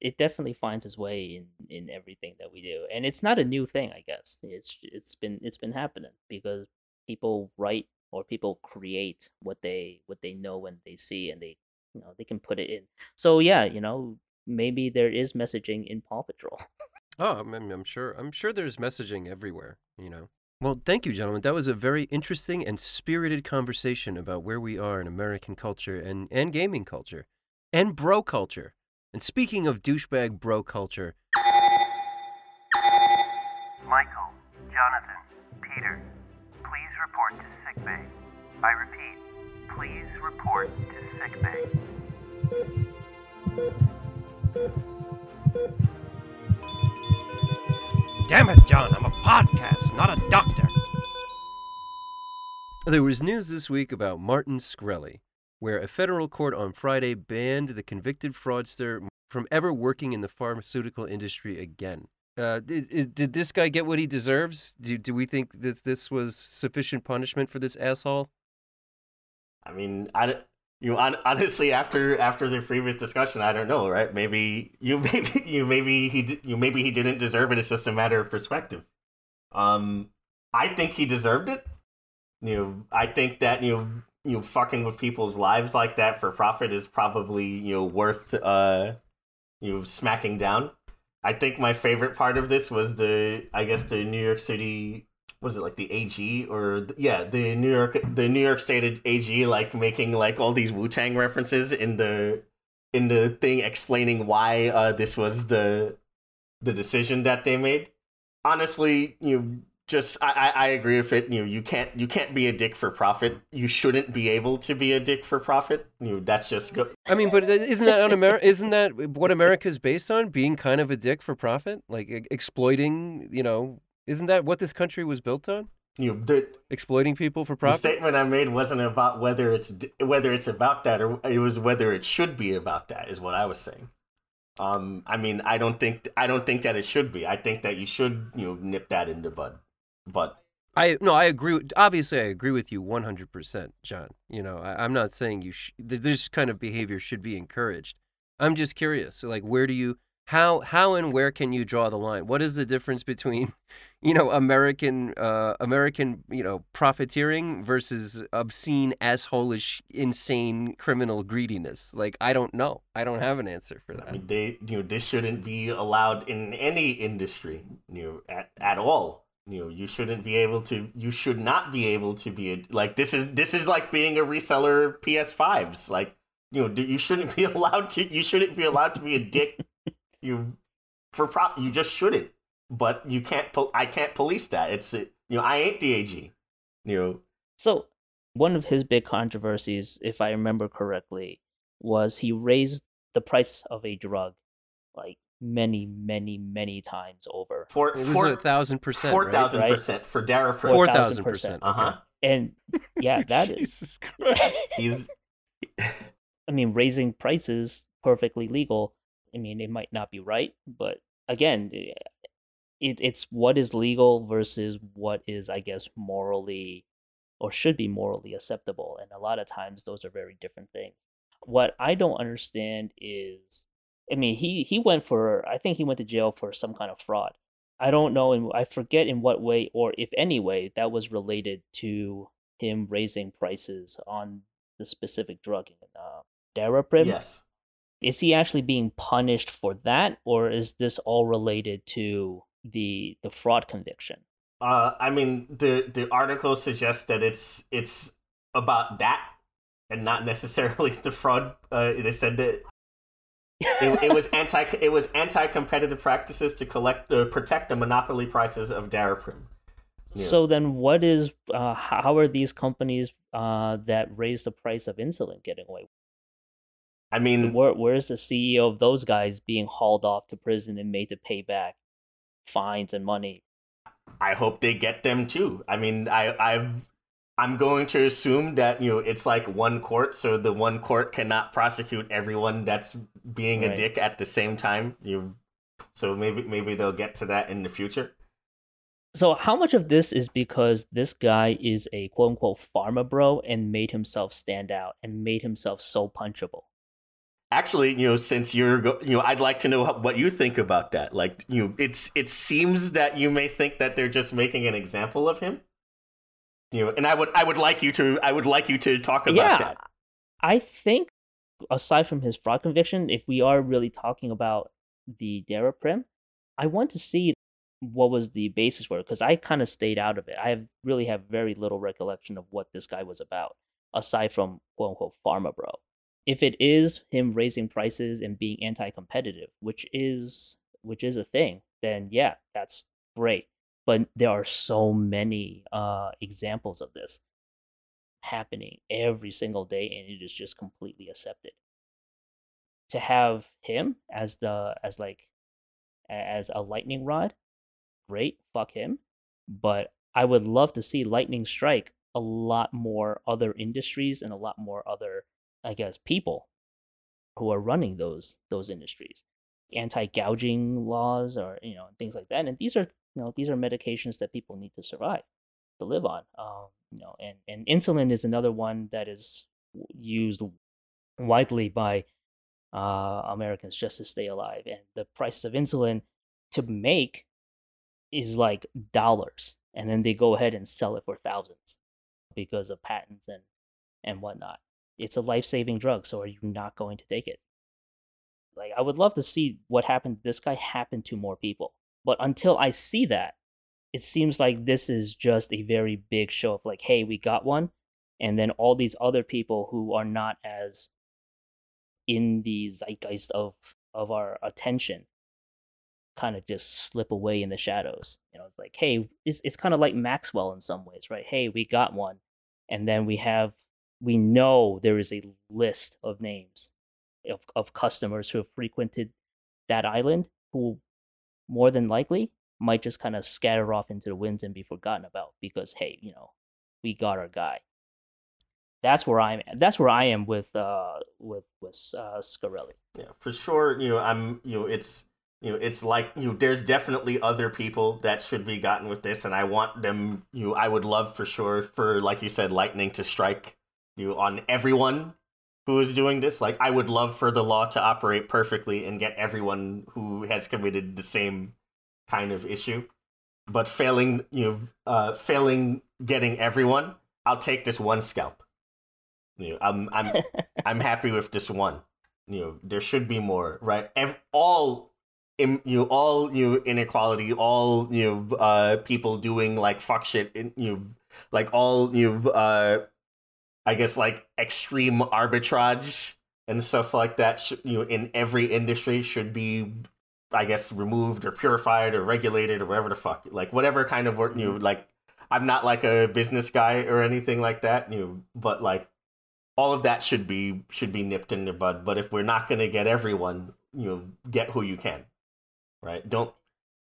it definitely finds its way in in everything that we do and it's not a new thing i guess it's it's been it's been happening because people write or people create what they what they know and they see and they you know they can put it in so yeah you know maybe there is messaging in paw patrol [LAUGHS] Oh, I'm, I'm I'm sure. I'm sure there's messaging everywhere, you know. Well, thank you, gentlemen. That was a very interesting and spirited conversation about where we are in American culture and, and gaming culture and bro culture. And speaking of douchebag bro culture, Michael, Jonathan, Peter, please report to sickbay. I repeat, please report to sickbay. damn it, John, I'm a podcast, not a doctor. There was news this week about Martin Shkreli, where a federal court on Friday banned the convicted fraudster from ever working in the pharmaceutical industry again. Uh, did, did this guy get what he deserves? Do, do we think that this was sufficient punishment for this asshole? I mean, I you [LAUGHS] honestly after after the previous discussion, I don't know, right? Maybe you [LAUGHS] maybe you maybe he you maybe he didn't deserve it. It's just a matter of perspective. Um, I think he deserved it. You know, I think that you you fucking with people's lives like that for profit is probably you know worth uh you smacking down. I think my favorite part of this was the I guess the New York City was it like the AG or th- yeah the New York the New York State AG like making like all these Wu Tang references in the in the thing explaining why uh, this was the the decision that they made. Honestly, you just I, I agree with it. You you can't you can't be a dick for profit. You shouldn't be able to be a dick for profit. You that's just go. I mean, but isn't that un Amer- Isn't that what America's based on? Being kind of a dick for profit, like e- exploiting. You know, isn't that what this country was built on? You know, the Exploiting people for profit. the statement I made wasn't about whether it's whether it's about that or it was whether it should be about that is what I was saying. Um, I mean, I don't think I don't think that it should be. I think that you should you know nip that in the bud. But I no, I agree. Obviously, I agree with you one hundred percent, John. You know, I, I'm not saying you sh- this kind of behavior should be encouraged. I'm just curious, like, where do you, how, how, and where can you draw the line? What is the difference between, [LAUGHS] you know, American, uh, American, you know, profiteering versus obscene, assholish, insane criminal greediness? Like, I don't know. I don't have an answer for that. I mean, they you know this shouldn't be allowed in any industry you know at, at all. You know, you shouldn't be able to. You should not be able to be a like this is this is like being a reseller of PS5s. Like you know, you shouldn't [LAUGHS] be allowed to. You shouldn't be allowed to be a dick. you for prop. You just shouldn't. But you can't. pol- I can't police that. It's you know. I ain't the AG. You know. So, one of his big controversies, if I remember correctly, was he raised the price of a drug like many, many, many times over. For It was four a thousand percent. four right? percent for Daraprim. Four 4,000%. Uh huh. And yeah, [LAUGHS] that is. Jesus Christ. He's [LAUGHS] [LAUGHS] I mean, raising prices perfectly legal. I mean, it might not be right, but again, eh, it, it's what is legal versus what is, I guess, morally or should be morally acceptable. And a lot of times, those are very different things. What I don't understand is, I mean, he he went for I think he went to jail for some kind of fraud. I don't know, and I forget in what way or if any way that was related to him raising prices on the specific drug, uh, Daraprim. Yes. Is he actually being punished for that, or is this all related to the the fraud conviction? Uh, I mean, the the article suggests that it's it's about that and not necessarily [LAUGHS] the fraud. Uh, they said that it, it was anti it was anti competitive practices to collect uh, protect the monopoly prices of Daraprim. Yeah. So then, what is uh, how are these companies uh, that raise the price of insulin getting away? I mean, where where's the CEO of those guys being hauled off to prison and made to pay back fines and money? I hope they get them too. I mean, I I've I'm going to assume that you know it's like one court, so the one court cannot prosecute everyone that's being right. a dick at the same time. You, so maybe maybe they'll get to that in the future. So how much of this is because this guy is a quote unquote pharma bro and made himself stand out and made himself so punchable? Actually, you know, since you're, you know, I'd like to know what you think about that. Like, you, know, it's it seems that you may think that they're just making an example of him you know, and I would I would like you to I would like you to talk about yeah, that. I think aside from his fraud conviction, if we are really talking about the Daraprim, I want to see what was the basis for it because I kind of stayed out of it. I have, really have very little recollection of what this guy was about, aside from quote unquote pharma bro. If it is him raising prices and being anti-competitive, which is which is a thing, then yeah, that's great but there are so many uh, examples of this happening every single day and it is just completely accepted. To have him as the as like as a lightning rod great fuck him but i would love to see lightning strike a lot more other industries and a lot more other i guess people who are running those those industries. Anti-gouging laws or you know things like that and these are you know these are medications that people need to survive to live on um, you know and, and insulin is another one that is used widely by uh, americans just to stay alive and the price of insulin to make is like dollars and then they go ahead and sell it for thousands because of patents and and whatnot. It's a life-saving drug so are you not going to take it? Like i would love to see what happened this guy happened to more people but until I see that, it seems like this is just a very big show of like, hey, we got one. And then all these other people who are not as in the zeitgeist of of our attention kind of just slip away in the shadows. You know, it's like, hey, it's it's kind of like Maxwell in some ways, right? Hey, we got one. And then we have we know there is a list of names of, of customers who have frequented that island who more than likely might just kind of scatter off into the winds and be forgotten about because hey, you know, we got our guy. That's where I'm. That's where I am with uh with with uh, Shkreli. Yeah, for sure. You know, I'm. You know, it's you know, it's like you. Know, there's definitely other people that should be gotten with this, and I want them. You, know, I would love for sure for like you said, lightning to strike you know, on everyone who is doing this. Like, I would love for the law to operate perfectly and get everyone who has committed the same kind of issue. But failing, you know, uh, failing getting everyone, I'll take this one scalp. You know, I'm I'm [LAUGHS] I'm happy with this one. You know, there should be more, right? Every, all you know, all you know, inequality, all you know, uh, people doing like fuck shit, in, you know, like all you know, uh, I guess like extreme arbitrage and stuff like that. Should, you know, in every industry should be, I guess, removed or purified or regulated or whatever the fuck, like whatever kind of work. You know, like I'm not like a business guy or anything like that. You know, but like all of that should be should be nipped in the bud. But if we're not gonna get everyone, you know, get who you can, right? Don't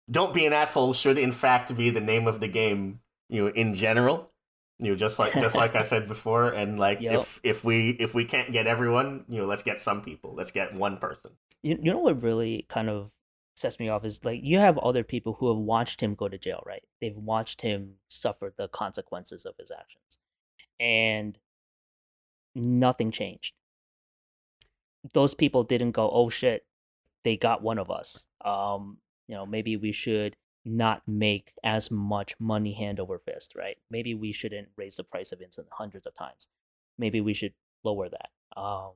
don't be an asshole. Should in fact be the name of the game. You know, in general you know, just like just like I said before, and like [LAUGHS] yep. if if we if we can't get everyone, you know, let's get some people. Let's get one person. You you know what really kind of sets me off is like you have other people who have watched him go to jail, right? They've watched him suffer the consequences of his actions. And nothing changed. those people didn't go, oh shit, they got one of us. Um, you know, maybe we should not make as much money hand over fist, right? Maybe we shouldn't raise the price of insulin hundreds of times. Maybe we should lower that. Um,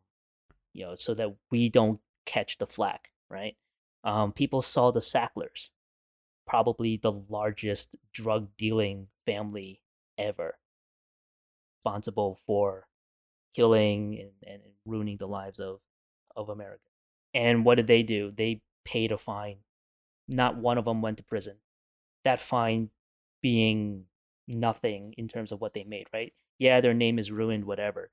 you know, so that we don't catch the flack, right? Um, people saw the Sacklers, probably the largest drug dealing family ever, responsible for killing and, and ruining the lives of of America. And what did they do? They paid a fine. Not one of them went to prison. That fine being nothing in terms of what they made, right? Yeah, their name is ruined, whatever.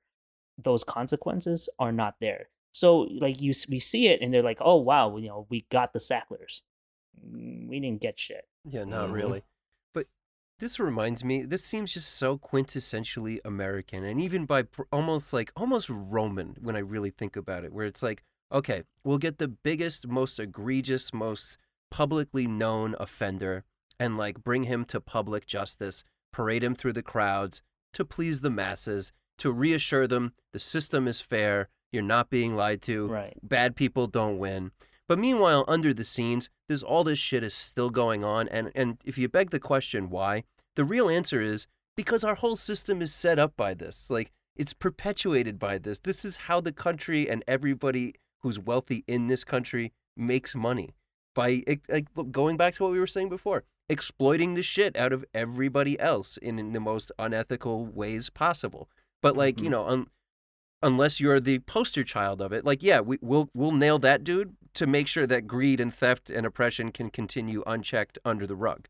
Those consequences are not there. So, like you, we see it, and they're like, "Oh wow, you know, we got the Sacklers. Mm, We didn't get shit." Yeah, not Mhm. really. But this reminds me, this seems just so quintessentially American and even by pr- almost like almost Roman when I really think about it, where it's like, okay, we'll get the biggest, most egregious, most publicly known offender and like bring him to public justice, parade him through the crowds to please the masses, to reassure them the system is fair, you're not being lied to Right. bad people don't win. But meanwhile, under the scenes, there's all this shit is still going on, and and if you beg the question why, the real answer is because our whole system is set up by this. Like it's perpetuated by this. This is how the country and everybody who's wealthy in this country makes money by ex- going back to what we were saying before, exploiting the shit out of everybody else in, in the most unethical ways possible. But like you mm-hmm. know, un- unless you're the poster child of it. Like, yeah, we, we'll we'll nail that dude to make sure that greed and theft and oppression can continue unchecked under the rug.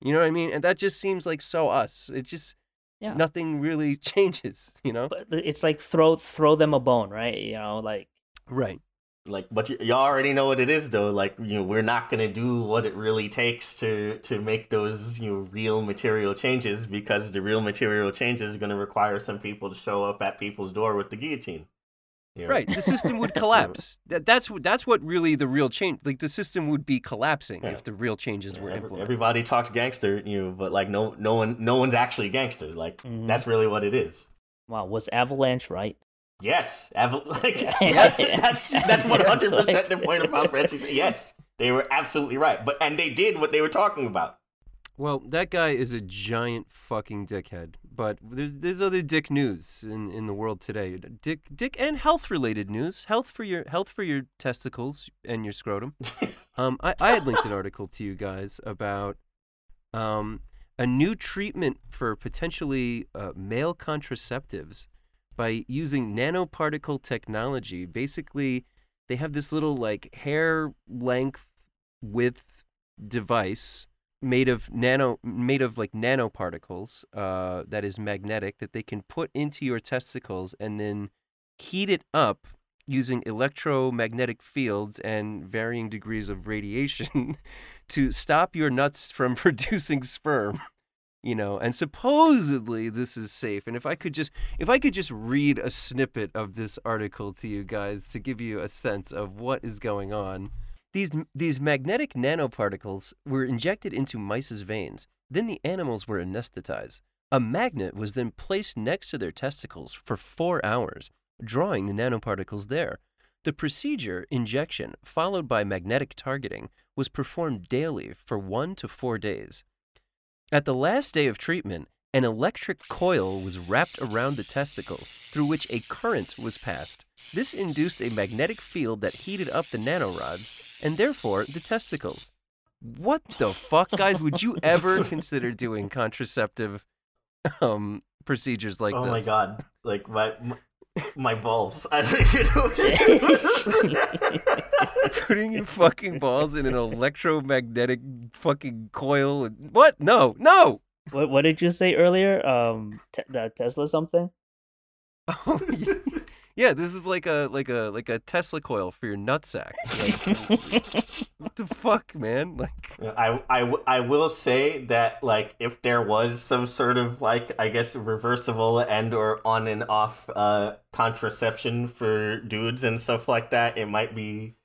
You know what I mean? And that just seems like so us. It just Yeah. nothing really [LAUGHS] changes. You know? But uh, it's like throw throw them a bone, right? You know, like Right. Like, but y- y'all already know what it is, though. Like, you know, we're not gonna do what it really takes to to make those you know real material changes because the real material changes is gonna require some people to show up at people's door with the guillotine. You know? Right. The system would [LAUGHS] collapse. That, that's what that's what really the real change. Like the system would be collapsing Yeah. if the real changes were Every- implemented. everybody talks gangster, you know, but like no no one no one's actually gangster. Like Mhm. that's really what it is. wow, was Avalanche right? Yes, Aval- [LAUGHS] like Yeah. that's [LAUGHS] that's that's one hundred It's percent the like- point of Final [LAUGHS] Fantasy. Yes, they were absolutely right, but and they did what they were talking about. Well, that guy is a giant fucking dickhead. But there's there's other dick news in, in the world today. Dick dick and health related news. Health for your health for your testicles and your scrotum. Um, I, I had linked an article to you guys about um a new treatment for potentially uh, male contraceptives by using nanoparticle technology. Basically, they have this little like hair length width device made of nano made of like nanoparticles uh, that is magnetic that they can put into your testicles and then heat it up using electromagnetic fields and varying degrees of radiation [LAUGHS] to stop your nuts from [LAUGHS] producing sperm you know and supposedly this is safe and if i could just if i could just read a snippet of this article to you guys to give you a sense of what is going on these these magnetic nanoparticles were injected into mice's veins then the animals were anesthetized. A magnet was then placed next to their testicles for 4 hours drawing the nanoparticles there. The procedure injection followed by magnetic targeting was performed daily for 1 to 4 days at the last day of treatment, an electric coil was wrapped around the testicle through which a current was passed. This induced a magnetic field that heated up the nanorods and therefore the testicles. What the fuck, guys? Would you [LAUGHS] ever consider doing contraceptive um, procedures like oh this? Oh my god! Like my my, my balls. [LAUGHS] I don't even know. [LAUGHS] Putting your fucking balls in an electromagnetic fucking coil. And... What? No, no! What what did you say earlier? Um, te- the Tesla something. [LAUGHS] Oh, yeah. Yeah, this is like a like a like a Tesla coil for your nutsack. Like, [LAUGHS] what the fuck, man? Like, I, I, w- I will say that like if there was some sort of like I guess reversible and or on and off uh contraception for dudes and stuff like that, it might be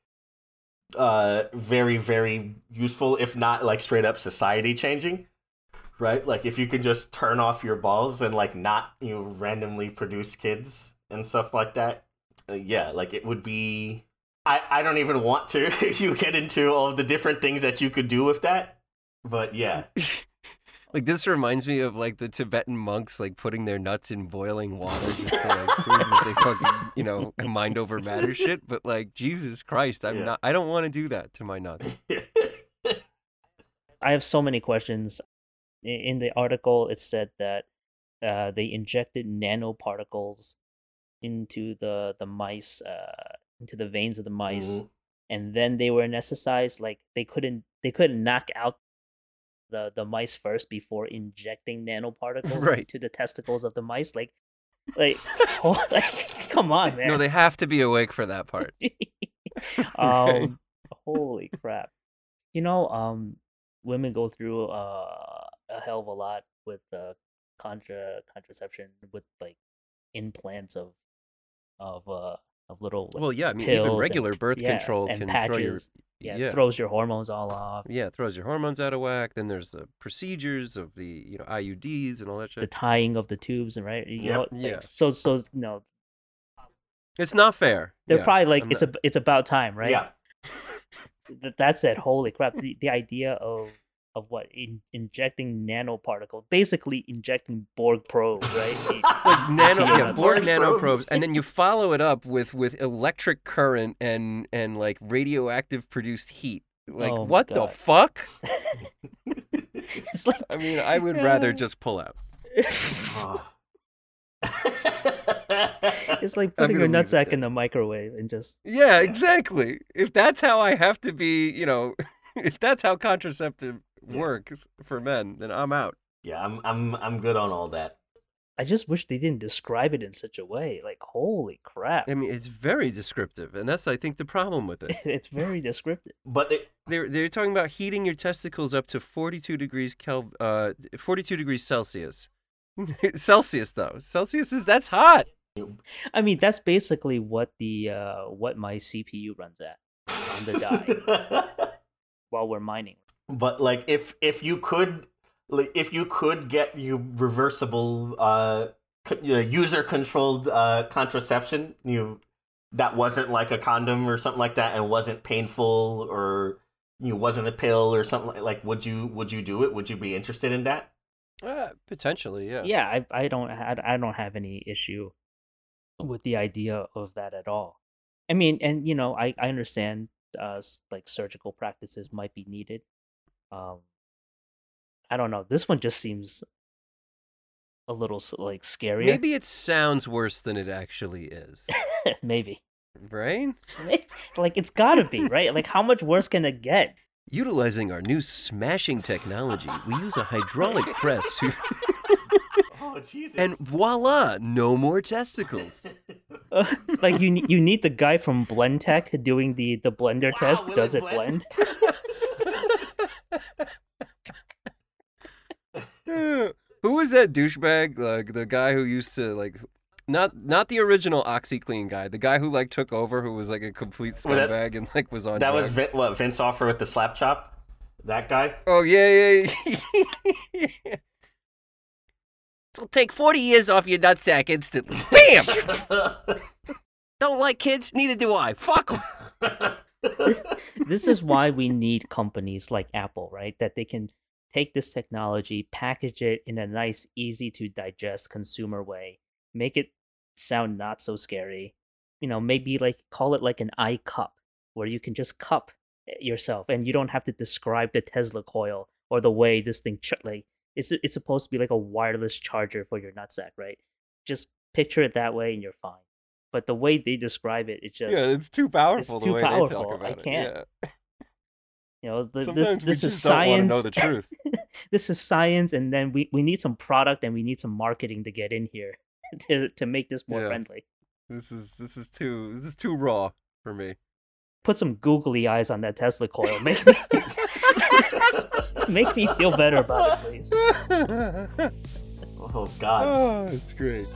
uh very very useful if not like straight up society changing. Right? Like if you could just turn off your balls and like not you know randomly produce kids and stuff like that. uh, yeah, like it would be. I I don't even want to. [LAUGHS] you get into all the different things that you could do with that, but yeah, [LAUGHS] Like this reminds me of like the Tibetan monks like putting their nuts in boiling water just to like prove that they fucking you know [LAUGHS] mind over matter shit. But like Jesus Christ, I'm Yeah. not. I don't want to do that to my nuts. I have so many questions. In the article, it said that uh, they injected nanoparticles into the the mice, uh, into the veins of the mice, Mhm. and then they were anesthetized. Like they couldn't they couldn't knock out the the mice first before injecting [LAUGHS] nanoparticles Right. into the testicles of the mice. Like, like, [LAUGHS] [LAUGHS] oh, like come on, man. No, they have to be awake for that part. um holy crap you know um women go through uh, a hell of a lot with uh contra contraception with like implants of of uh of little Well, yeah, I mean even and- regular birth yeah, control and can patches throw your yeah, yeah. throws your hormones all off yeah throws your hormones out of whack. Then there's the procedures of the you know IUDs and all that shit the tying of the tubes and right you Yep. know, like, Yeah. so so you know It's not fair. they're Yeah, probably like I'm it's not- a it's about time right yeah. [LAUGHS] Th- that's it. Holy crap! The the idea of of what in, injecting nanoparticles, basically injecting Borg probes, right? [LAUGHS] like Into [LAUGHS] nano yeah. Borg Borg nano probes. probes, and then you follow it up with with electric current and and like radioactive produced heat. Like Oh my what the fuck? [LAUGHS] like I mean, I would rather just pull out. Oh. it's like putting your gonna leave it nutsack in the microwave and just Yeah, exactly. If that's how I have to be, you know, if that's how contraceptive works for men, then I'm out. yeah, I'm I'm I'm good on all that. I just wish they didn't describe it in such a way. Like holy crap! I mean, it's very descriptive, and that's I think the problem with it. [LAUGHS] it's very descriptive. But it, They're they're talking about heating your testicles up to 42 degrees Kelv uh 42 degrees Celsius. [LAUGHS] Celsius though. Celsius is that's hot. I mean, that's basically what the uh what my CPU runs at on the die [LAUGHS] while we're mining. But like if if you could like, if you could get you reversible uh user controlled uh contraception you that wasn't like a condom or something like that and wasn't painful or you know, wasn't a pill or something like, like would you would you do it? Would you be interested in that? Uh, potentially, yeah. yeah i, I don't I, I don't have any issue with the idea of that at all. I mean and you know i i understand uh like surgical practices might be needed um i don't know this one just seems a little like scarier Maybe it sounds worse than it actually is. [LAUGHS] maybe right? like it's gotta be [LAUGHS] right like how much worse can it get Utilizing our new smashing technology, we use a hydraulic press to [LAUGHS] oh jesus and voila, no more testicles. Uh, like you you need the guy from Blendtec doing the the blender Wow, test does it it blend? blend? Who was that douchebag? Like the guy who used to like not not the original OxiClean guy, the guy who like took over who was like a complete Was that- scumbag and like was on that was. Vin, what vince offer with the slap chop that guy Oh yeah, yeah. yeah. [LAUGHS] It'll take forty years off your nutsack instantly. Bam! [LAUGHS] Don't like kids? Neither do I. Fuck. [LAUGHS] [LAUGHS] this is why we need companies like Apple, right? That they can take this technology, package it in a nice, easy to digest consumer way, make it sound not so scary. You know, maybe like call it like an iCup where you can just cup yourself and you don't have to describe the Tesla coil or the way this thing ch- like it's it's supposed to be like a wireless charger for your nutsack, right? Just picture it that way and you're fine. But the way they describe it, it just yeah, it's too powerful. the too way they powerful. talk I can't. It. Yeah. [LAUGHS] you know, the, this this is science. know the truth. [LAUGHS] this is science, and then we, we need some product and we need some marketing to get in here [LAUGHS] to to make this more Yeah. friendly. This is this is too this is too raw for me. Put some googly eyes on that Tesla coil. Make me make me feel better about it, please. oh god oh, it's great.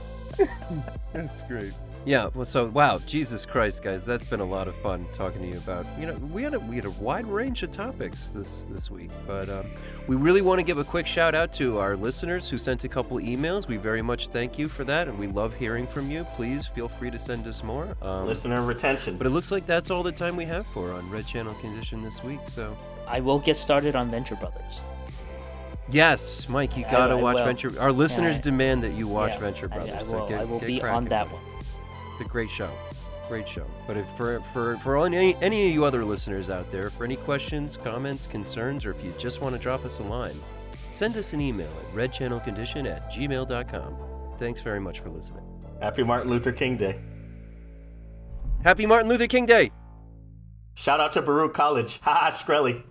it's great. Yeah, well, so wow, Jesus Christ, guys, that's been a lot of fun talking to you about. You know, we had a we had a wide range of topics this this week, but um, we really want to give a quick shout out to our listeners who sent a couple emails. We very much thank you for that, and we love hearing from you. Please feel free to send us more. Um, Listener retention. but it looks like that's all the time we have for on Red Channel Condition this week. So I will get started on Venture Brothers. yes, Mike, you gotta I watch will. Venture. Our listeners I- demand that you watch Yeah, Venture Brothers. I, so will, get- I will get be on that one. A great show. Great show. But if for for for any any of you other listeners out there, for any questions, comments, concerns, or if you just want to drop us a line, send us an email at redchannelcondition at gmail.com. Thanks very much for listening. Happy Martin Luther King Day. Happy Martin Luther King Day! Shout out to Baruch College. Ha ha, Skrelly.